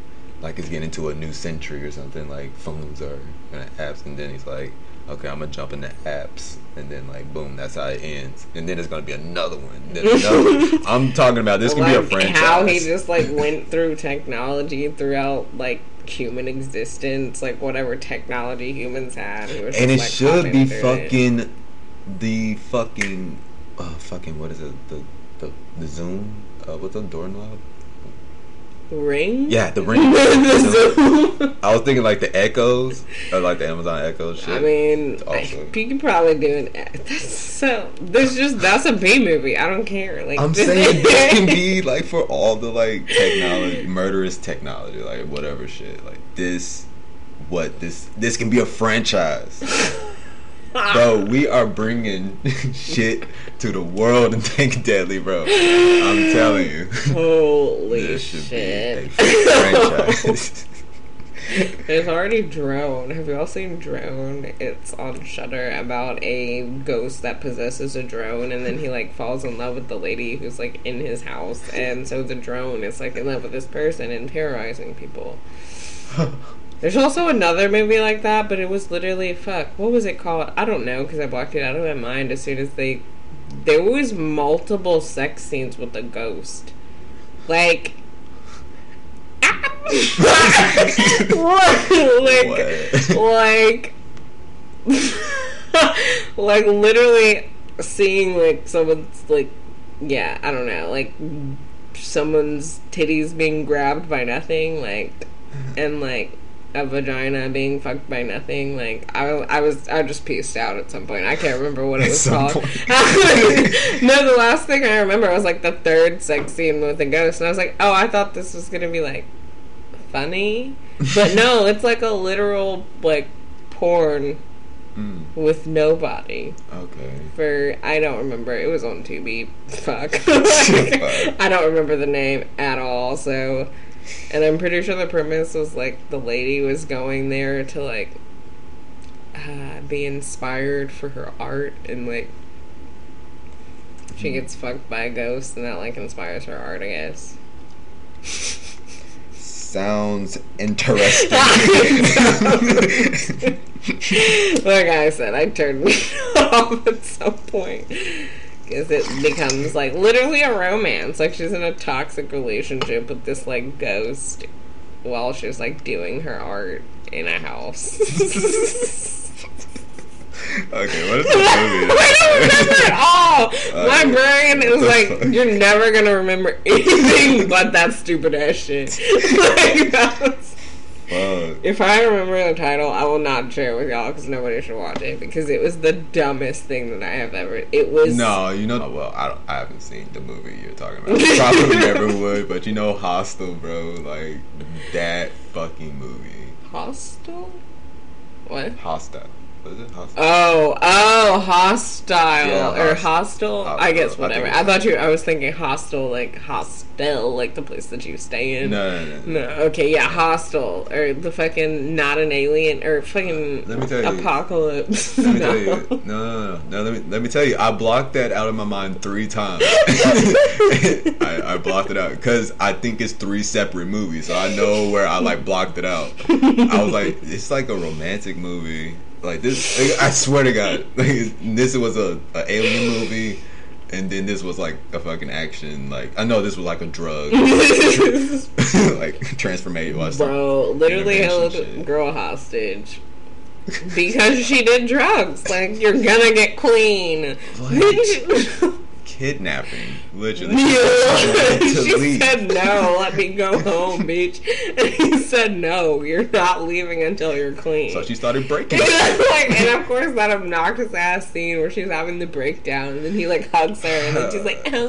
like it's getting to a new century or something. Like phones are and apps, and then he's like, okay, I'm gonna jump into apps, and then like boom, that's how it ends, and then it's gonna be another one. Then another. [laughs] I'm talking about this can like be a franchise. How he just like went through technology throughout like human existence, like whatever technology humans had, and it like, should be fucking it. the fucking uh, fucking what is it? The the, the Zoom? Uh, what's the doorknob ring? Yeah, the ring. [laughs] the I was thinking like the echoes, or like the Amazon Echo shit. I mean, you can probably do an. That's so. There's just that's a B movie. I don't care. Like I'm [laughs] saying, this [laughs] can be like for all the like technology, murderous technology, like whatever shit. Like this, what this this can be a franchise. Bro, [laughs] we are bringing [laughs] shit to the world and Think Deadly, bro. I'm telling you. Holy shit. [laughs] There's already Drone. Have you all seen Drone? It's on Shudder about a ghost that possesses a drone, and then he like falls in love with the lady who's like in his house, and so the drone is like in love with this person and terrorizing people. There's also another movie like that, but it was literally fuck. What was it called? I don't know because I blocked it out of my mind as soon as they. There was multiple sex scenes with the ghost, like. [laughs] like, like, like literally seeing like someone's like, yeah, I don't know, like someone's titties being grabbed by nothing, like, and like a vagina being fucked by nothing. Like I, I was, I just pieced out at some point. I can't remember what it was called. [laughs] no, the last thing I remember was like the third sex scene with the ghost, and I was like, oh, I thought this was gonna be like funny, but no, [laughs] it's like a literal like porn. Mm. With nobody. Okay. For I don't remember. It was on Tubi. Fuck. [laughs] I don't remember the name at all. So and I'm pretty sure the premise was like the lady was going there to like uh, be inspired for her art and like she gets fucked by a ghost and that like inspires her art, I guess. Sounds interesting. [laughs] like I said, I turned [laughs] off at some point is it becomes like literally a romance. Like she's in a toxic relationship with this like ghost while she's like doing her art in a house. [laughs] okay, what is the movie? I don't remember at all. My brain is like, [laughs] you're never gonna remember anything but that stupid ass shit. [laughs] like, fuck? If I remember the title, I will not share it with y'all because nobody should watch it because it was the dumbest thing that I have ever. It was No, you know. Oh, well, I don't, I haven't seen the movie you're talking about. [laughs] Probably never would, but you know, Hostel, bro. Like that fucking movie. Hostel. What? Hostile. Was it Hostile? Oh, oh, hostile Yeah, or host- hostile. I guess whatever. think I, thought you. I was thinking hostile, like hostel, like the place that you stay in. no, no, no. No, okay, yeah, hostile or the fucking not an alien or fucking Let me tell you. apocalypse. Let me no. tell you. [laughs] No, no, no, no. Let me let me tell you. I blocked that out of my mind three times. [laughs] [laughs] I, I blocked it out because I think it's three separate movies, so I know where I like blocked it out. I was like, it's like a romantic movie. Like this, like, I swear to God, [laughs] like, this was a, a alien movie, and then this was like a fucking action. Like I know this was like a drug, [laughs] [laughs] like transformation. Bro, literally held a girl hostage. Because she did drugs. Like, you're gonna get clean. Bitch. Kidnapping, literally. Yeah. she [laughs] leave. said no, let me go home, bitch. And [laughs] he said no, you're not leaving until you're clean. So she started breaking. [laughs] like, and of course that obnoxious ass scene where she's having the breakdown and then he like hugs her and then she's like, oh,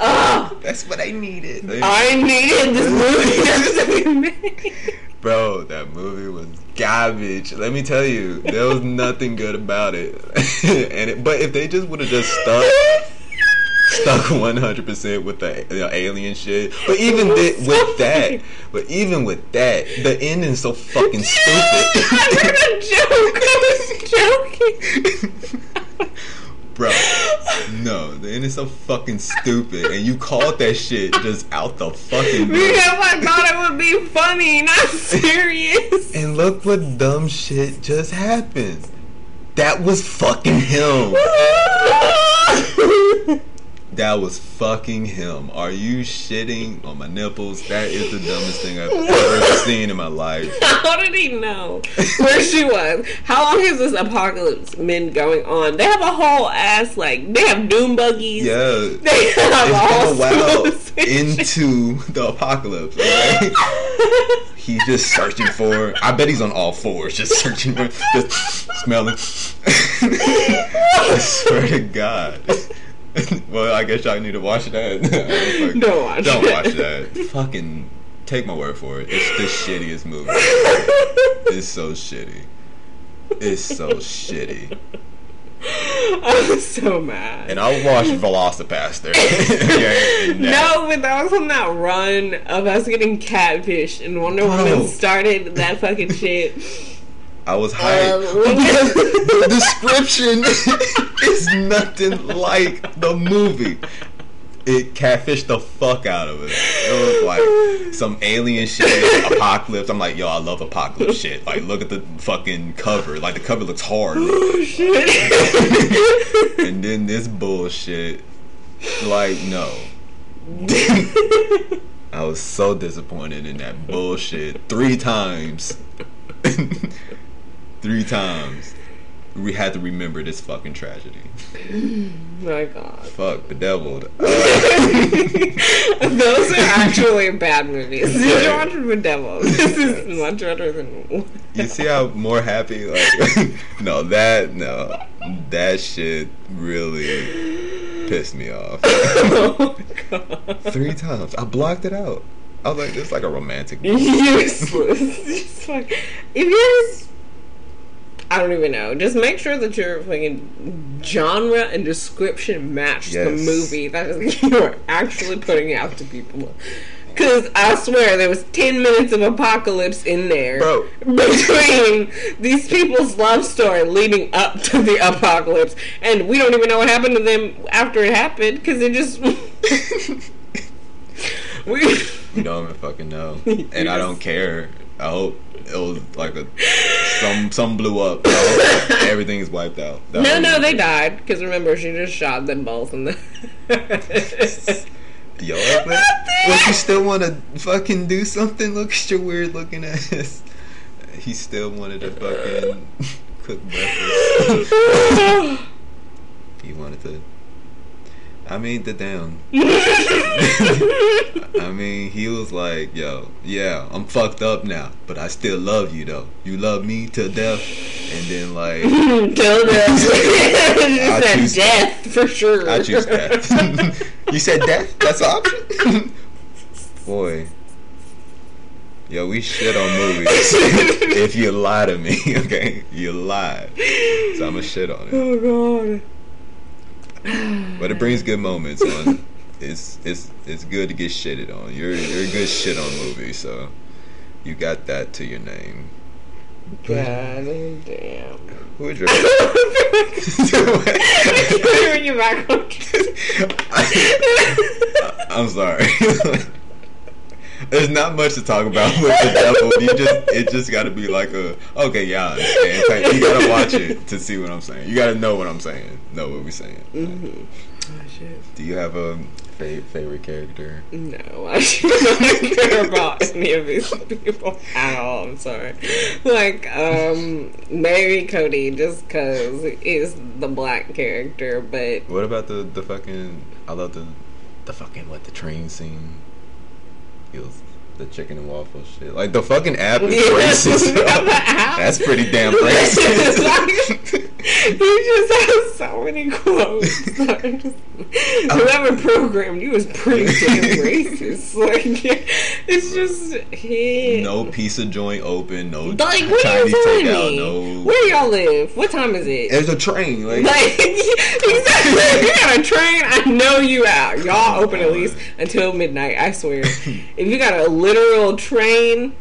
oh That's what I needed. I needed this movie to be made. Bro, that movie was garbage. Let me tell you, there was nothing good about it. [laughs] and it, but if they just would have just stuck stuck one hundred percent with the, the alien shit, but even thi- with that, but even with that, the ending's so fucking [laughs] stupid. I heard a joke. I was joking. [laughs] Bro, no, the ending's so fucking stupid, and you called that shit just out the fucking blue. Because I thought it would be funny, not serious. [laughs] And look what dumb shit just happened. That was fucking him. [laughs] That was fucking him. Are you shitting on my nipples? That is the dumbest thing I've ever seen in my life. [laughs] How did he know where she was? How long has this apocalypse been going on? They have a whole ass like they have doom buggies. Yeah. [laughs] They have a It's whole a while into the apocalypse. Okay? [laughs] He's just searching for. I bet he's on all fours, just searching for, just smelling. I swear to God. [laughs] well, I guess y'all need to watch that. [laughs] Fuck. Don't watch Don't it. watch that. Fucking take my word for it. It's the shittiest movie. [laughs] It's so shitty. It's so shitty. I'm so mad. And I watched VelociPastor. yeah, that- No, but that was on that run of us getting catfished, and Wonder Woman started that fucking shit. I was hyped. Um, [laughs] the description is nothing like the movie. It catfished the fuck out of it. It was like some alien shit, apocalypse. I'm like, yo, I love apocalypse shit. Like, look at the fucking cover. Like, the cover looks hard. oh shit! [laughs] and then this bullshit. Like, no. [laughs] I was so disappointed in that bullshit three times. Three times. We had to remember this fucking tragedy. [gasps] My God, Fuck, bedeviled. Uh, [laughs] those are actually bad movies. Did you watch The Devil? [laughs] This is much better than. you see how more happy? Like, [laughs] no, that no, that shit really pissed me off. oh God. Three times, I blocked it out. I was like, this is like a romantic. movie. Useless. Just fuck- If you I don't even know. Just make sure that your fucking genre and description match the movie that [laughs] you are actually putting out to people. Because I swear there was 10 minutes of apocalypse in there. Bro. Between these people's love story leading up to the apocalypse. And we don't even know what happened to them after it happened because it just. [laughs] [laughs] we. You don't even fucking know, and I don't care. I hope it was like a some some blew up. I hope everything's wiped out. That No, no, they died. Because remember, she just shot them both in the. [laughs] Yo, [laughs] you still want to fucking do something? Look at your weird looking ass. He still wanted to fucking cook breakfast. [laughs] he wanted to. I mean the damn. [laughs] I mean he was like, yo, yeah, I'm fucked up now, but I still love you though. You love me to death, and then like [laughs] Till [laughs] death. I said choose- death for sure. I choose death. you said death? That's an option? Boy. Yo, we shit on movies. if you lie to me, okay? You lied. So I'm going to shit on it. oh god. But it brings good moments on. It's it's it's good to get shitted on. You're you're a good shit on movie, so you got that to your name. God damn. Who is your [laughs] Put your back on. [laughs] I'm sorry. [laughs] There's not much to talk about with the devil. You just it just got to be like a okay, yeah, You gotta watch it to see what I'm saying. You gotta know what I'm saying. Know what we're saying. Mm-hmm. Oh shit. Do you have a fa- favorite character? No, I don't care about any of these people at all. I'm sorry. Like, um, maybe Cody just because he's the black character, but What about the the fucking? I love the the fucking what the train scene. It was the chicken and waffle shit. Like the fucking app is [laughs] racist. bro. The [laughs] app? That's pretty damn [laughs] racist. He just has so many quotes. are just- oh. Whoever programmed you was pretty [laughs] damn racist. Like, it's just he. no pizza joint open. No Like, what are you telling me? No. Where do y'all live? What time is it? There's a train. Like, Like [laughs] exactly, if you got a train, I know you out. Y'all open at least [laughs] until midnight. I swear. if you got a literal train,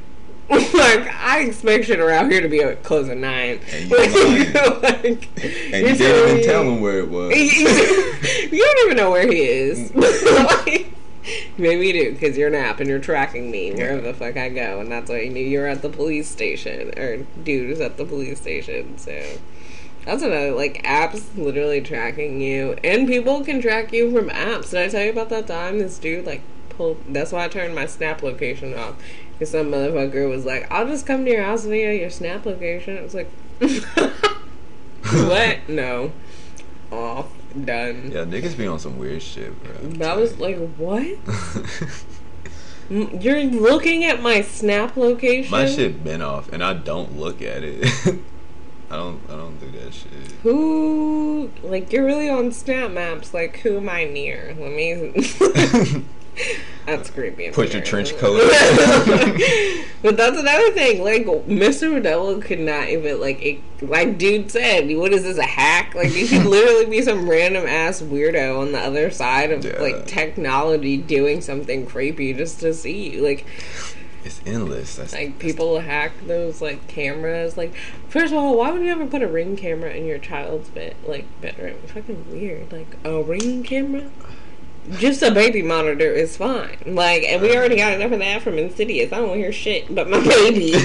[laughs] like I expect shit around here to be close at nine. And you [laughs] Like, and you're didn't even tell him where it was. [laughs] you don't even know where he is. Mm. Like, Maybe you do because you're an app and you're tracking me wherever the fuck I go, and that's why you knew you're at the police station or dude is at the police station. So that's another like apps literally tracking you, and people can track you from apps. Did I tell you about that time this dude like pulled? That's why I turned my Snap location off because some motherfucker was like, "I'll just come to your house via your Snap location." I was like, [laughs] what? [laughs] No, off, done. yeah, niggas be on some weird shit, bro. That was like, what? [laughs] Mm, You're looking at my Snap location? My shit been off, and I don't look at it. I don't. I don't do that shit. Who, like, you're really on Snap Maps. Like, who am I near? Let me. That's creepy. Put your trench [laughs] coat. [laughs] but that's another thing. Like, Mr. Modelo could not even, like, it, like dude said, what is this, a hack? Like, you could [laughs] literally be some random ass weirdo on the other side of, Yeah. like, technology doing something creepy just to see you. Like, It's endless. That's like people hack those like cameras. Like, first of all, why would you ever put a ring camera in your child's bed like bedroom? Fucking weird. Like a ring camera. Just a baby monitor is fine. Like, and we uh-huh. already got enough of that from Insidious. I don't want to hear shit but my baby. [laughs] [laughs]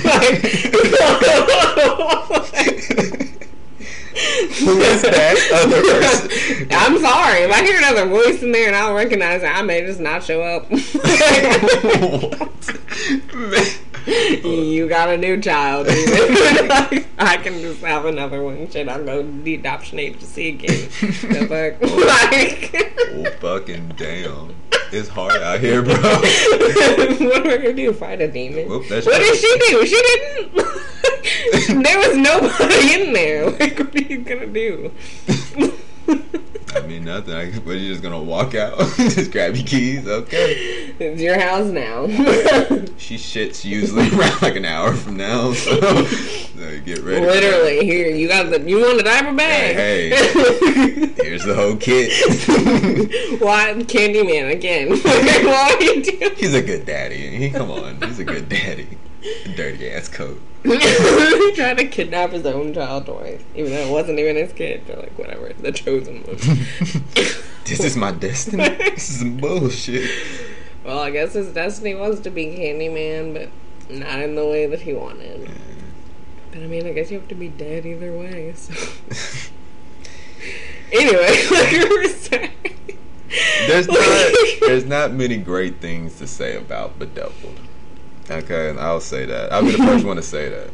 Who is that other person? [laughs] I'm sorry if I hear another voice in there and I don't recognize it. I may just not show up. [laughs] you got a new child. [laughs] I can just have another one. Shit, I'll go to the adoption agency again. The [laughs] fuck? Like, oh fucking damn! It's hard out here, bro. what am I gonna do? Fight a demon? Whoop, that's what did she do? She didn't. there was nobody in there. Like, what are you gonna do? I mean nothing. I, but you just gonna walk out, [laughs] just grab your keys. Okay. it's your house now. [laughs] She shits usually [laughs] around like an hour from now, so, so get ready. Literally, here you got the. You want a diaper bag? Hey, Here's the whole kit. Why Candyman again? Why are you doing? He's a good daddy. He come on. He's a good daddy. Dirty ass coat. [laughs] he tried to kidnap his own child twice, even though it wasn't even his kid. They're like, whatever, the chosen one. [laughs] This is my destiny. This is bullshit. well, I guess his destiny was to be Candyman, but not in the way that he wanted. But I mean, I guess you have to be dead either way. So. [laughs] anyway, like you were saying. There's not there's not many great things to say about Bedeviled. Okay, and I'll say that. I'll be the first one to say that.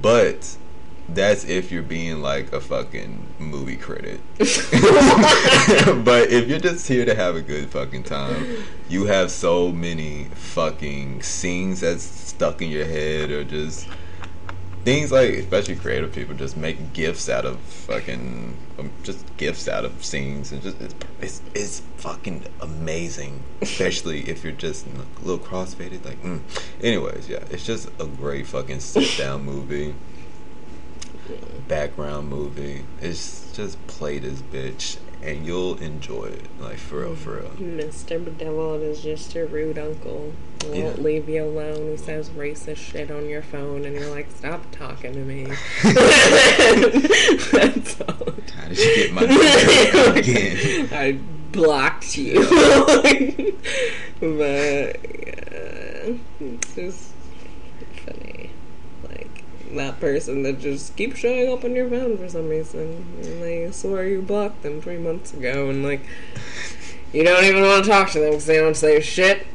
But that's if you're being like a fucking movie critic. [laughs] [laughs] but if you're just here to have a good fucking time, you have so many fucking scenes that's stuck in your head or just things like especially creative people just make gifts out of fucking um, just gifts out of scenes and just it's it's, it's fucking amazing especially if you're just a little crossfaded like mm. anyways yeah it's just a great fucking sit down [laughs] movie background movie it's just play this bitch and you'll enjoy it like for real for real Mr. Bedeviled is just a rude uncle. Won't Yeah. leave you alone. He says racist shit on your phone, and you're like, "Stop talking to me." [laughs] That's all. how did you get my number again [laughs] I blocked you. but yeah, it's just funny. Like that person that just keeps showing up on your phone for some reason. And they swear you blocked them three months ago, and like you don't even want to talk to them because they don't say shit.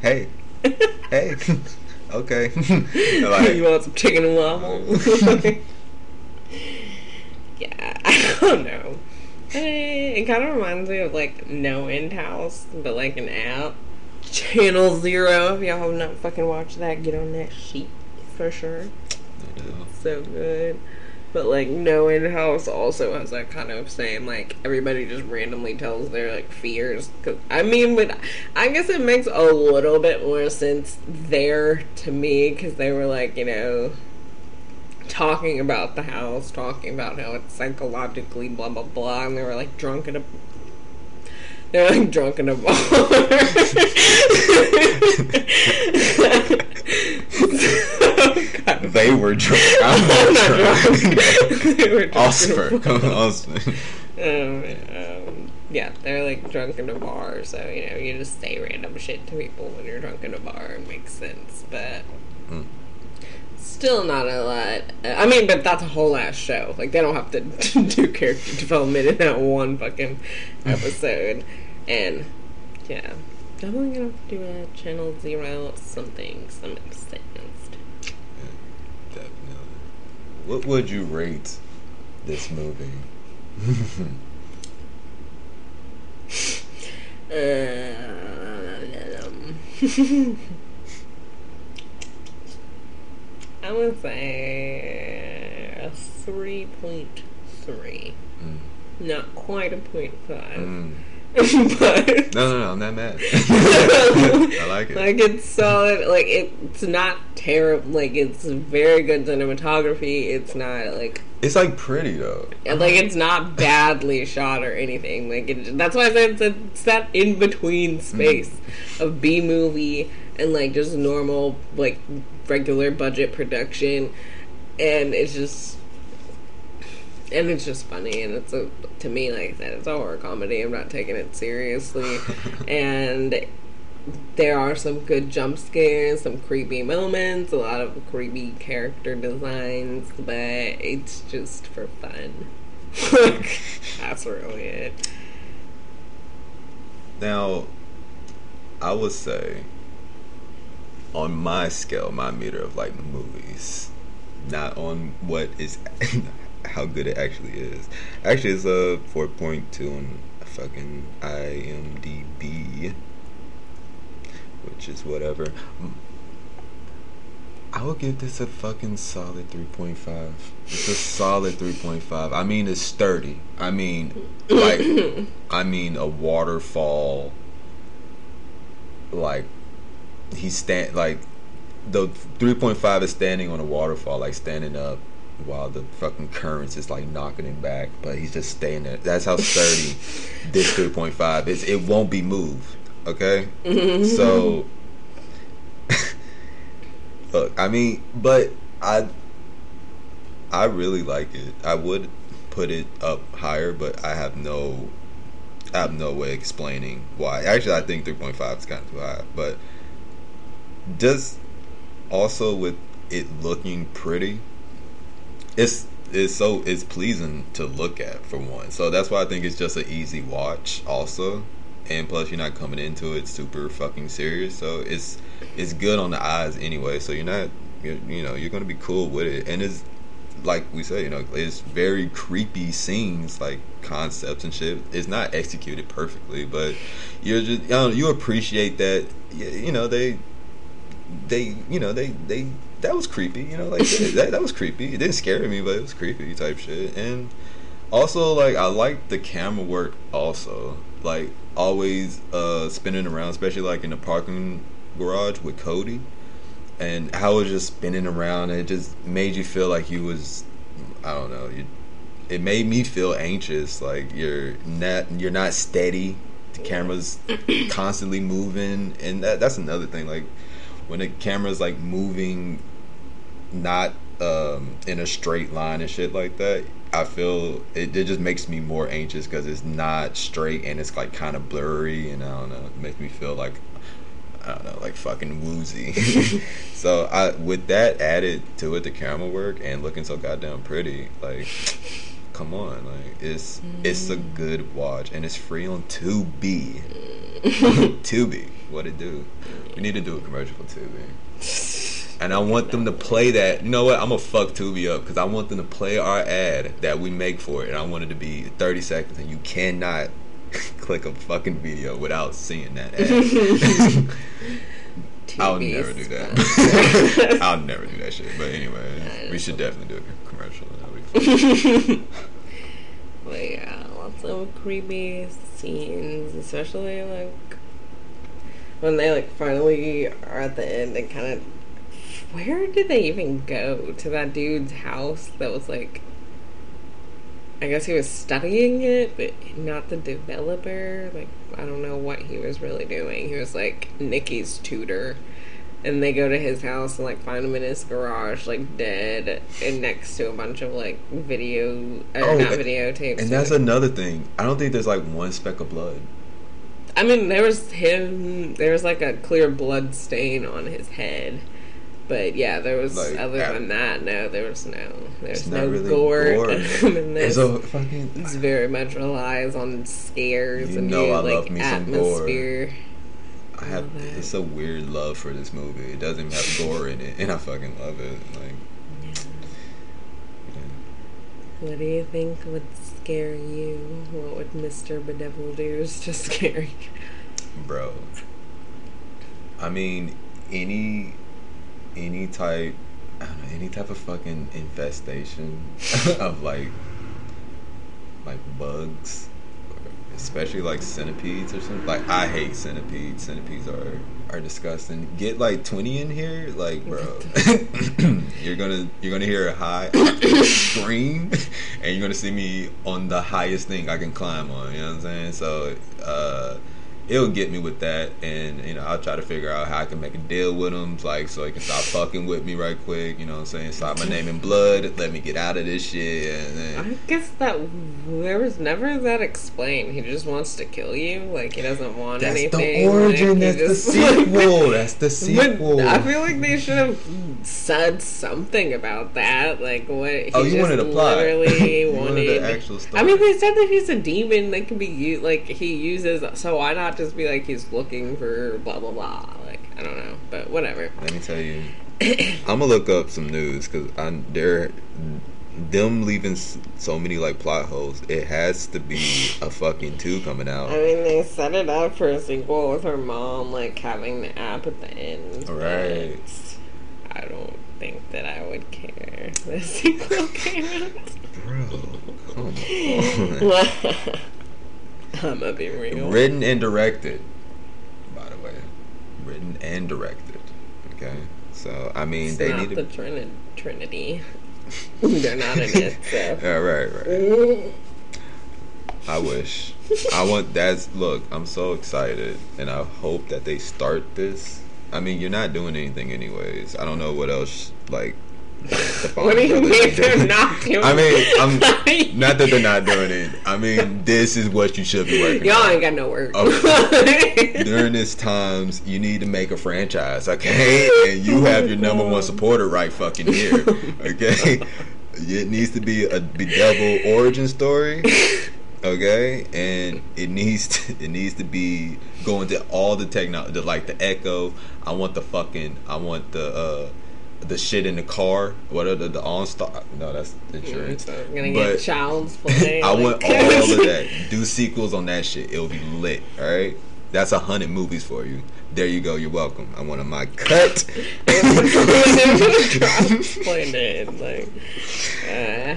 hey hey [laughs] okay [laughs] like you want some chicken and waffle? [laughs] yeah, I don't know. Eh, It kind of reminds me of like No End House, but like an app. Channel Zero. If y'all have not fucking watched that, get on that sheet for sure. So good. But like No End House also has that kind of same like everybody just randomly tells their like fears. Cause I mean, but I guess it makes a little bit more sense there to me because they were like you know talking about the house, talking about how it's psychologically blah blah blah, and they were like drunk at a. They're like drunk in a bar. [laughs] They were drunk [laughs] I'm not drunk, drunk. [laughs] They were drunk Oscar come on Oscar Um, um, yeah, they're like drunk in a bar, so you know you just say random shit to people when you're drunk in a bar. It makes sense, but Mm. Still not a lot. Uh, I mean, but that's a whole ass show. Like they don't have to [laughs] do character development in that one fucking episode, and yeah, definitely gonna have to do a channel zero something some episodes. Definitely. What would you rate this movie? [laughs] Um, [laughs] I would say a three point three. Mm. Not quite a point five, Mm. [laughs] but No, no, no, I'm not mad. [laughs] I like it. like it's solid. Like it's not terrible. Like it's very good cinematography. It's not like it's like pretty though. Like it's not badly shot or anything. Like it, that's why I said it's, it's that in between space of B movie and like just normal like regular budget production, and it's just and it's just funny and it's a to me like I said it's a horror comedy. I'm not taking it seriously, [laughs] and there are some good jump scares, some creepy moments, a lot of creepy character designs, but it's just for fun. Like, [laughs] That's really it. Now, I would say, on my scale, my meter of like movies, not on what is, [laughs] how good it actually is. Actually, it's a four point two on fucking IMDb, which is whatever. I would give this a fucking solid 3.5. It's a solid 3.5. I mean, it's sturdy. I mean, like, [coughs] I mean, a waterfall. Like, he's stand like the 3.5 is standing on a waterfall, like standing up while the fucking currents is like knocking him back, but he's just staying there. That's how sturdy [laughs] this 3.5 is. It won't be moved. Okay, mm-hmm. so [laughs] look, I mean, but I I really like it. I would put it up higher, but I have no I have no way explaining why. Actually, I think 3.5 is kind of too high, but just also with it looking pretty, it's it's so it's pleasing to look at for one. So that's why I think it's just an easy watch. Also, and plus you're not coming into it super fucking serious, so it's it's good on the eyes anyway. So you're not you're, you know, you're gonna be cool with it, and it's like we say, you know, it's very creepy scenes, like concepts and shit. It's not executed perfectly, but you're just, you know, you appreciate that. You know, they, they, you know, they, they. That was creepy, you know, like that, that was creepy. It didn't scare me, but it was creepy type shit. And also, like, I like the camera work. Also, like, always uh spinning around, especially like in the parking garage with Cody and how it was just spinning around. it just made you feel like you was, I don't know. You, it made me feel anxious. Like you're not you're not steady. The camera's constantly moving, and that that's another thing. Like when the camera's like moving, not um, in a straight line and shit like that. I feel it, it just makes me more anxious because it's not straight and it's like kind of blurry and I don't know. It makes me feel like I don't know, like fucking woozy. [laughs] so I with that added to it, the camera work and looking so goddamn pretty, like come on, like it's mm. it's a mm. good watch and it's free on Tubi. [laughs] Tubi, what it do? We need to do a commercial for Tubi. And I want them to play that. You know what? I'm gonna fuck Tubi up because I want them to play our ad that we make for it, and I want it to be 30 seconds, and you cannot [laughs] click a fucking video without seeing that ad. [laughs] I'll never do that. [laughs] I'll never do that shit. But anyway, we should definitely do a commercial. but yeah, lots of creepy scenes, especially like when they like finally are at the end and kind of. Where did they even go to that dude's house that was like I guess he was studying it, but not the developer. Like, I don't know what he was really doing. He was like Nikki's tutor. And they go to his house and like find him in his garage, like dead, and next to a bunch of like video, uh, oh, not videotapes. And that's another thing. I don't think there's like one speck of blood. I mean, there was him. There was like a clear blood stain on his head but yeah, there was like, other than that, no, there was no, there's no really gore, gore. [laughs] in this. Fucking, it's very much relies on scares you and know I like love me atmosphere. Some gore. I have it's a weird love for this movie. It doesn't have gore in it, and I fucking love it. Like, yeah. what do you think would scare you? What would Mister Bedevil do Is to [laughs] scare you, bro? I mean, any any type I don't know, any type of fucking infestation [laughs] of like like bugs especially like centipedes or something. Like I hate centipedes. Centipedes are are disgusting. Get like twenty in here, like bro. [laughs] you're gonna you're gonna hear a high scream, and you're gonna see me on the highest thing I can climb on. You know what I'm saying? So. uh it'll get me with that, and you know I'll try to figure out how I can make a deal with him, like so he can stop fucking with me right quick. You know what I'm saying? Stop my name in blood. Let me get out of this shit. And then, I guess that there was never that explained. He just wants to kill you. Like he doesn't want that's anything. That's the origin. [laughs] Like, that's just, the sequel. that's the sequel. I feel like they should have said something about that. Like what? He oh, you wanted to plot. Literally [laughs] wanted, wanted the actual story. I mean, they said that he's a demon that can be used. Like he uses. So why not? Just be like he's looking for blah blah blah. Like I don't know, but whatever. Let me tell you, I'm gonna look up some news because I they're them leaving so many like plot holes. It has to be a fucking two coming out. I mean, they set it up for a sequel with her mom like having the app at the end. Right. I don't think that I would care. [laughs] The sequel came out. Bro, come [laughs] on. [laughs] I'm gonna be real. Written and directed, by the way. Written and directed. Okay, so I mean it's they need to... the Trini- Trinity. [laughs] They're not in it. So. [laughs] yeah, right, right. I wish. I want that's look. I'm so excited, and I hope that they start this. I mean, you're not doing anything anyways. I don't know what else like what do you mean they're not doing? I mean, I'm [laughs] not that they're not doing it. I mean, this is what you should be working. Y'all on. ain't got no work. Okay. [laughs] During this times, you need to make a franchise, okay? And you have your number one supporter right fucking here, okay? It needs to be a bedevil origin story, okay? And it needs to, it needs to be going to all the technology, like the Echo. I want the fucking, I want the. uh the shit in the car. What are the the OnStar? No, that's insurance. So I'm gonna But- get child's [laughs] play. I like- want [laughs] all of that. Do sequels on that shit. It'll be lit. All right. That's a hundred movies for you. There you go. You're welcome. I want my cut. [laughs] Explained it like. Uh,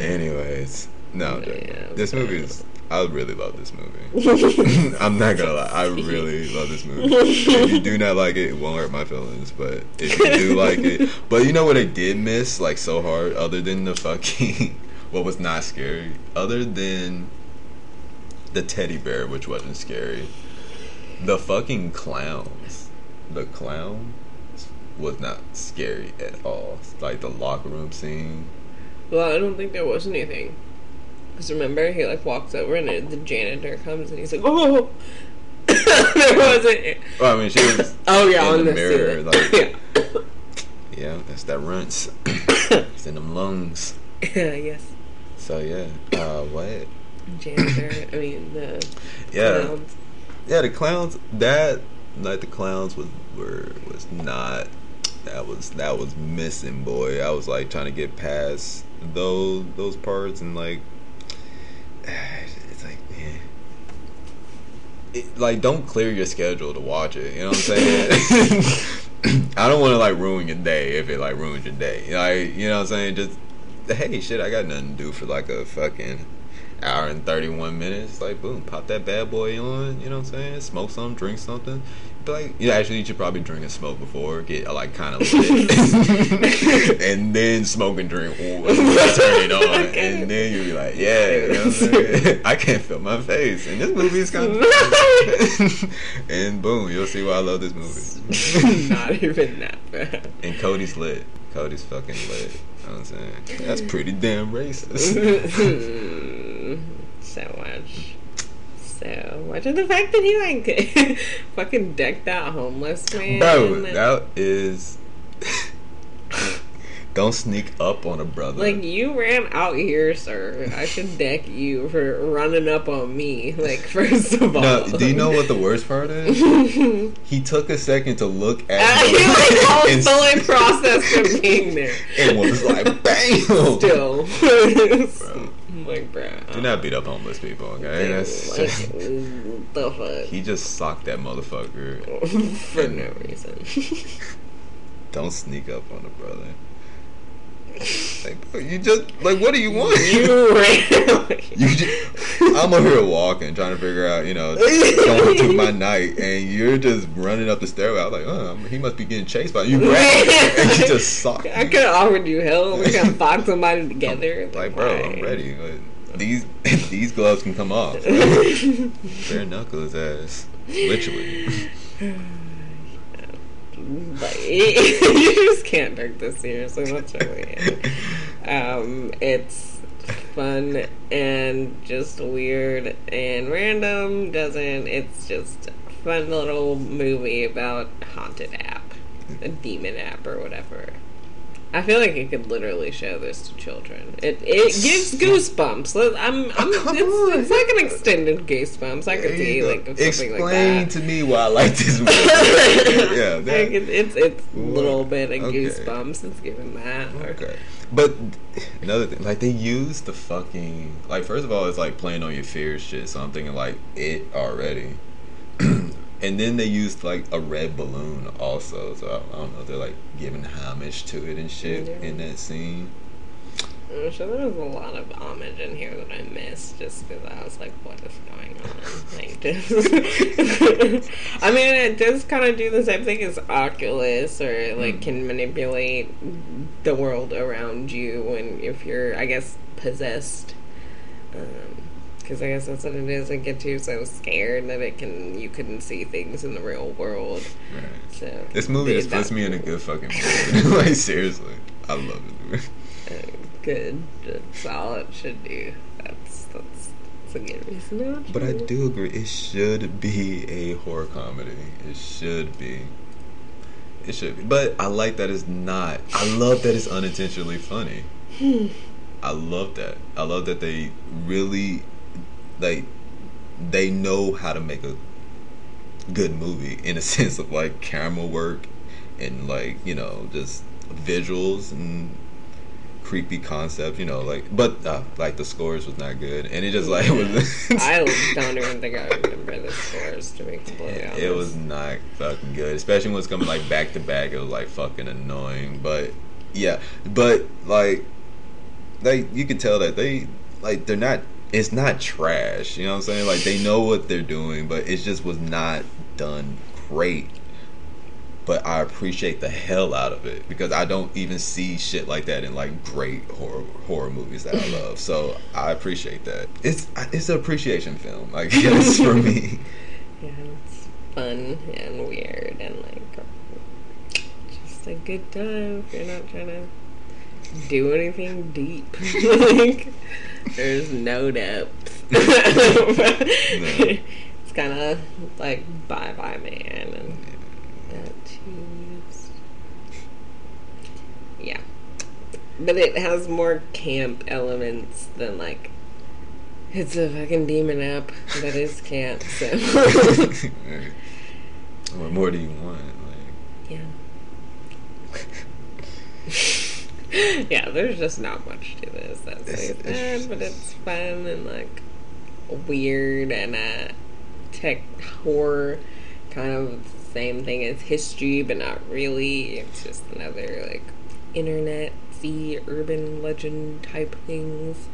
Anyways, no. Yeah, this movie is. I really love this movie. [laughs] I'm not gonna lie. I really love this movie. If you do not like it, it won't hurt my feelings. But if you do like it, but you know what I did miss like so hard, other than the fucking [laughs] what was not scary, other than the teddy bear, which wasn't scary, the fucking clowns, the clown was not scary at all. Like the locker room scene. well, I don't think there was anything. Because remember, he like walks over and the janitor comes and he's like, "Oh, [laughs] there wasn't." Well, I mean, she was. [laughs] Oh yeah, in on the the mirror, ceiling. like- [laughs] Yeah, that's that runts. [coughs] it's in them lungs. yeah, yes, So yeah, uh, what? janitor. [coughs] I mean the Yeah, clowns. yeah. The clowns. That like the clowns was were was not. That was that was missing, boy. I was like trying to get past those those parts and like. It's like, man. It, like, don't clear your schedule to watch it. You know what I'm saying? [laughs] I don't want to like ruin your day if it like ruins your day. Like, you know what I'm saying? Just hey, shit, I got nothing to do for like a fucking hour and 31 minutes. Like, boom, pop that bad boy on. You know what I'm saying? Smoke some, drink something. Like, yeah, actually, you should probably drink and smoke before get like kind of lit, [laughs] and then smoke and drink. Turn it [laughs] oh on, and then you'll be like, yeah, you know what I'm? [laughs] I can't feel my face, and this movie is kind of. and boom, you'll see why I love this movie. Not even that bad. And Cody's lit. Cody's fucking lit. You know what I'm saying? That's pretty damn racist. so much. So much of the fact that he like [laughs] fucking decked out homeless man. Bro, that is. [laughs] Don't sneak up on a brother. like you ran out here, sir. I should deck you for running up on me. Like [laughs] first of all, no, do you know what the worst part is? he took a second to look Uh, at he him like and, fully processed him being there. and was like, "Bam!" Still, do not beat up homeless people, okay? That's like, just, [laughs] the fuck he just socked that motherfucker. [laughs] for no reason. [laughs] Don't sneak up on a brother. Like, bro, you just like, what do you want? you. You just, I'm over here walking, trying to figure out, you know, going through my night, and you're just running up the stairway. I was like, oh, he must be getting chased by you. And you just socked I could have offered you help. We could have fought somebody together. Like, bro, I'm ready. But these [laughs] these gloves can come off. [laughs] Bare knuckles ass, literally. But [laughs] you just can't take this seriously. That's really it. Um, it's fun and just weird and random. Doesn't it's just a fun little movie about haunted app, a demon app or whatever. I feel like you could literally show this to children. It it gives [laughs] goosebumps. I'm, I'm Come it's, it's like an extended goosebumps. I could see like Explain like that. to me why I like this [laughs] movie. yeah, Like it, it's it's a little bit of Okay. goosebumps. It's giving that. Or- Okay. But another thing, like they use the fucking like first of all, it's like playing on your fears shit. So I'm thinking like it already, [clears throat] and then they used like a red balloon also. So I, I don't know, they're like giving homage to it and shit Yeah. in that scene. I'm sure there was a lot of homage in here that I missed just because I was like, what is going on? Like, [laughs] just I mean, it does kind of do the same thing as Oculus or like mm. can manipulate the world around you when if you're, I guess, possessed. Um, Because I guess that's what it is. It get too so scared that it can you couldn't see things in the real world. Right. So This movie just puts that. me in a good fucking mood. [laughs] like seriously, I love it. movie. Uh, good. That's all it should do. That's that's, that's a good reason But I do agree, it should be a horror comedy. It should be. It should be. But I like that it's not. I love that it's unintentionally funny. I love that. I love that they really, like, they know how to make a good movie in a [laughs] sense of like camera work and like you know just visuals and creepy concept, you know, like but uh, like the scores was not good, and it just like [laughs] was. I [laughs] don't even think I remember the scores to be completely honest. It was not fucking good, especially when it's coming like back to back. It was like fucking annoying, but yeah, but like, they you could tell that they like they're not. It's not trash, you know what I'm saying? Like they know what they're doing, but it just was not done great but I appreciate the hell out of it because I don't even see shit like that in like great horror horror movies that I [laughs] love. So I appreciate that. It's it's an appreciation film, I [laughs] guess for me. [laughs] Yeah, it's fun and weird and like just a good time you're not trying to do anything deep. [laughs] like there's no depth. [laughs] no. It's kind of like Bye Bye Man and Yeah. But it has more camp elements than like it's a fucking demon app that is camp, so [laughs] What more do you want? Like Yeah. [laughs] yeah, there's just not much to this that's it's, it's, but it's fun and like weird and uh tech horror kind of same thing as history, but not really. It's just another like internet urban legend type things.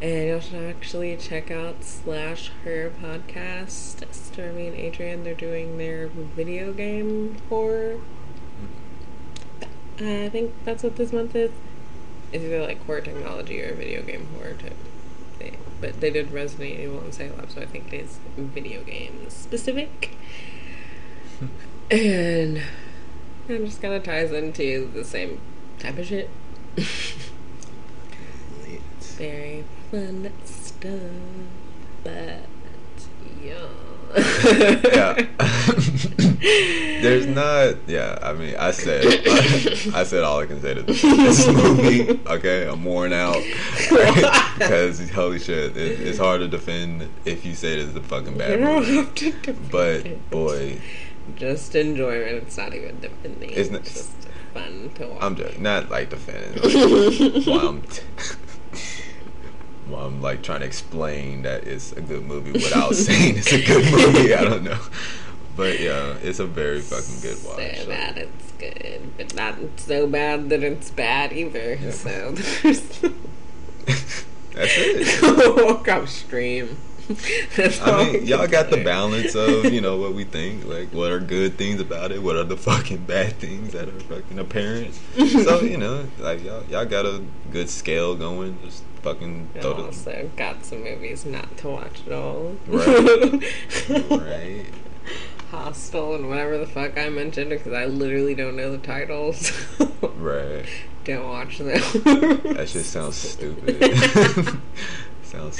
And you should actually check out Slash Her podcast. Stormy and Adrian, they're doing their video game horror. I think that's what this month is. It's either like horror technology or video game horror type thing. But they did Resident Evil and Salem, so I think it is video game specific [laughs] and it just kind of ties into the same type of shit. Very fun stuff, but [laughs] yeah. yeah. [laughs] There's [laughs] not. Yeah, I mean, I said, [laughs] I, said all I can say to this movie. Okay, I'm worn out [laughs] because holy shit, it, it's hard to defend if you say it's a fucking bad movie. But boy, just enjoyment. It's not even defending. It's, not, it's just fun to watch. I'm just not like defending. Like, while I'm, t- while I'm like trying to explain that it's a good movie without saying it's a good movie. I don't know. But yeah, it's a very fucking good watch. So, so. bad it's good, but not so bad that it's bad either. So. [laughs] [laughs] That's it. [laughs] Walk upstream. I mean, y'all got the balance of you know what we think, like what are good things about it, what are the fucking bad things that are fucking apparent. so you know, like y'all y'all got a good scale going. Just fucking. Throw also got some movies not to watch at all. Right. right. Hostel and whatever the fuck I mentioned because I literally don't know the titles. [laughs] right. Don't watch them. that just sounds stupid. [laughs] Sounds.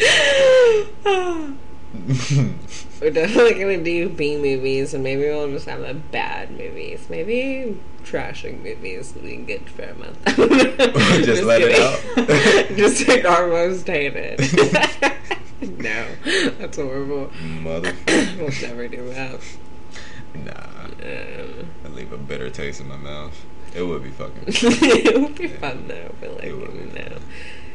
We're definitely gonna do B movies, and maybe we'll just have the bad movies. Maybe trashing movies we can get for a month. just, [laughs] just, let it out. just take our most hated. no, that's horrible. Motherfucker. [coughs] we'll never do that. Nah. Um, I leave a bitter taste in my mouth. It would be fucking. [laughs] it would be yeah. fun though, but like, no.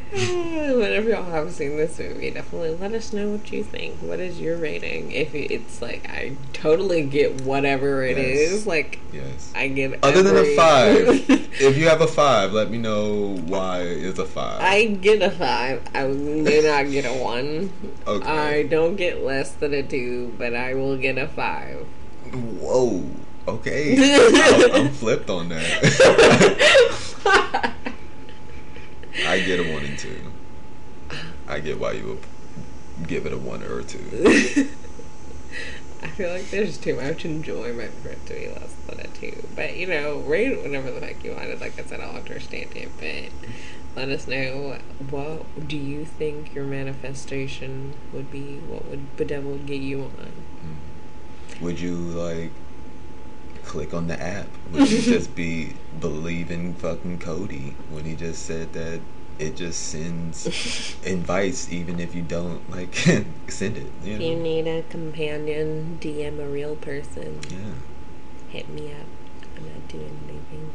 Whenever y'all have seen this movie, definitely let us know what you think. What is your rating? If it's like, I totally get whatever it yes. is. Like, yes, I get other every... than a five. [laughs] if you have a five, let me know why it's a five. I get a five. I may not get a one. [laughs] Okay. I don't get less than a two, but I will get a five. Whoa. Okay. [laughs] I'm, I'm flipped on that. [laughs] I get a one and two. I get why you would give it a one or a two. [laughs] I feel like there's too much enjoyment for it to be less than a two. But you know, rate it whenever the heck you wanted. Like I said, I'll understand it. But let us know what do you think your manifestation would be? What would bedevil get you on? Hmm. Would you like click on the app? Would you [laughs] just be believing fucking Cody when he just said that it just sends [laughs] invites even if you don't like [laughs] send it. You, know? you need a companion, DM a real person. Yeah. Hit me up. I'm not doing anything.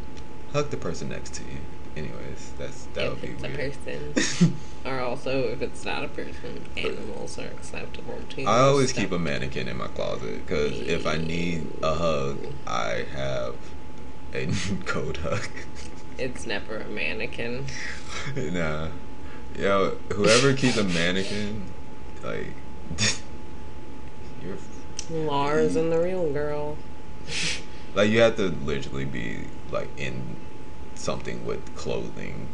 hug the person next to you. Anyways, that's that would if be it's weird. a person, [laughs] or also if it's not a person, animals are acceptable too. I always so- keep a mannequin in my closet because if I need a hug, I have a [laughs] code hug. It's never a mannequin. [laughs] nah, yo, whoever keeps a mannequin, like, you're Lars and the real girl. like you have to literally be like in something with clothing.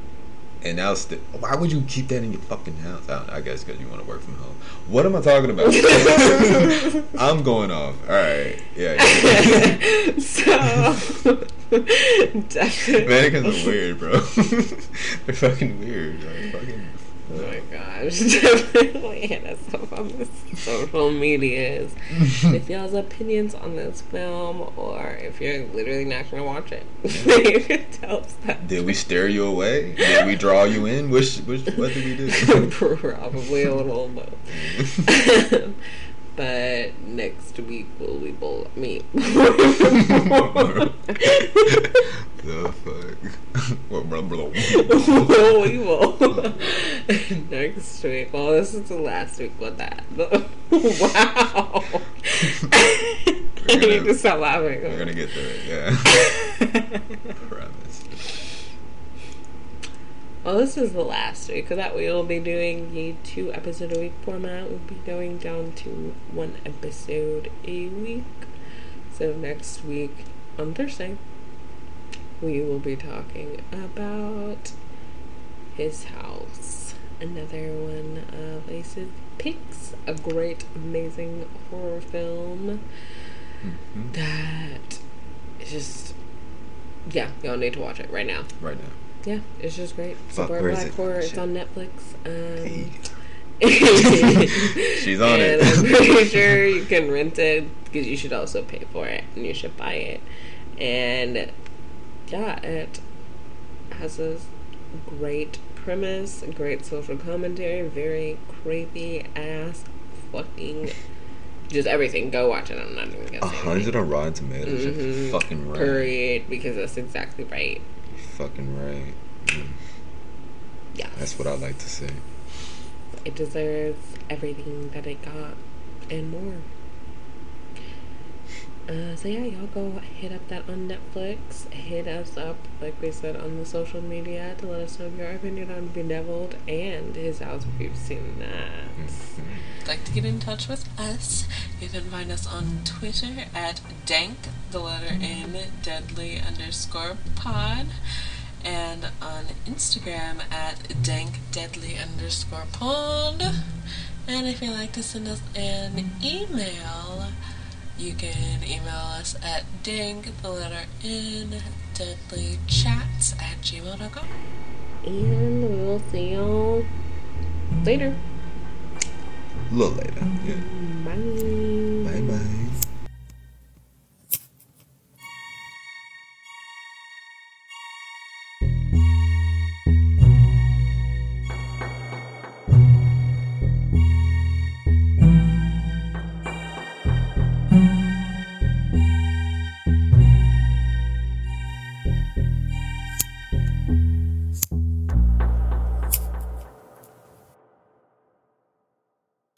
And now, st- why would you keep that in your fucking house? I, I guess because you want to work from home. What am I talking about? [laughs] I'm going off. All right, yeah. yeah. [laughs] so. [laughs] Mannequins are weird, bro. They're fucking weird. Like, fucking. Oh my gosh, definitely hit us up on the social medias with [laughs] y'all's opinions on this film, or if you're literally not going to watch it, you tell us that. Did we stare you away? Did we draw you in? Which, which, what did we do? [laughs] Probably a little of both. [laughs] but next week will we both meet. [laughs] the fuck? [laughs] What, bro, bro? [laughs] we will next week. Well, this is the last week with that. wow. I need to stop laughing. We're gonna get through it, yeah. Well, this is the last week, that we will be doing the two episode a week format. We'll be going down to one episode a week. So next week on Thursday, we will be talking about his house. Another one of AyCe's picks. A great, amazing horror film Mhm. that is just yeah, y'all need to watch it right now. Right now. Yeah, it's just great. Support where Black it? Horror. It's on Netflix. Um, Hey. She's on [laughs] and it. I'm pretty [laughs] sure you can rent it because you should also pay for it and you should buy it. And yeah, it has a great premise, great social commentary, very creepy ass fucking just everything. Go watch it. I'm not even gonna A hundred on Rotten Tomatoes. Mhm. fucking right. Period, because that's exactly right. Fucking right. Mm, Yeah. That's what I like to say. It deserves everything that it got and more. Uh, so yeah, y'all go hit up that on Netflix. Hit us up, like we said, on the social media to let us know your opinion on Bedeviled and his house if you've seen that. [laughs] Like to get in touch with us, you can find us on Twitter at dank, the letter N, deadly underscore pod, and on Instagram at dank deadly underscore pod. And if you'd like to send us an email, you can email us at dank, the letter N, deadly chats at gmail.com. And we will see y'all later. A little later. Yeah. Bye. Bye bye.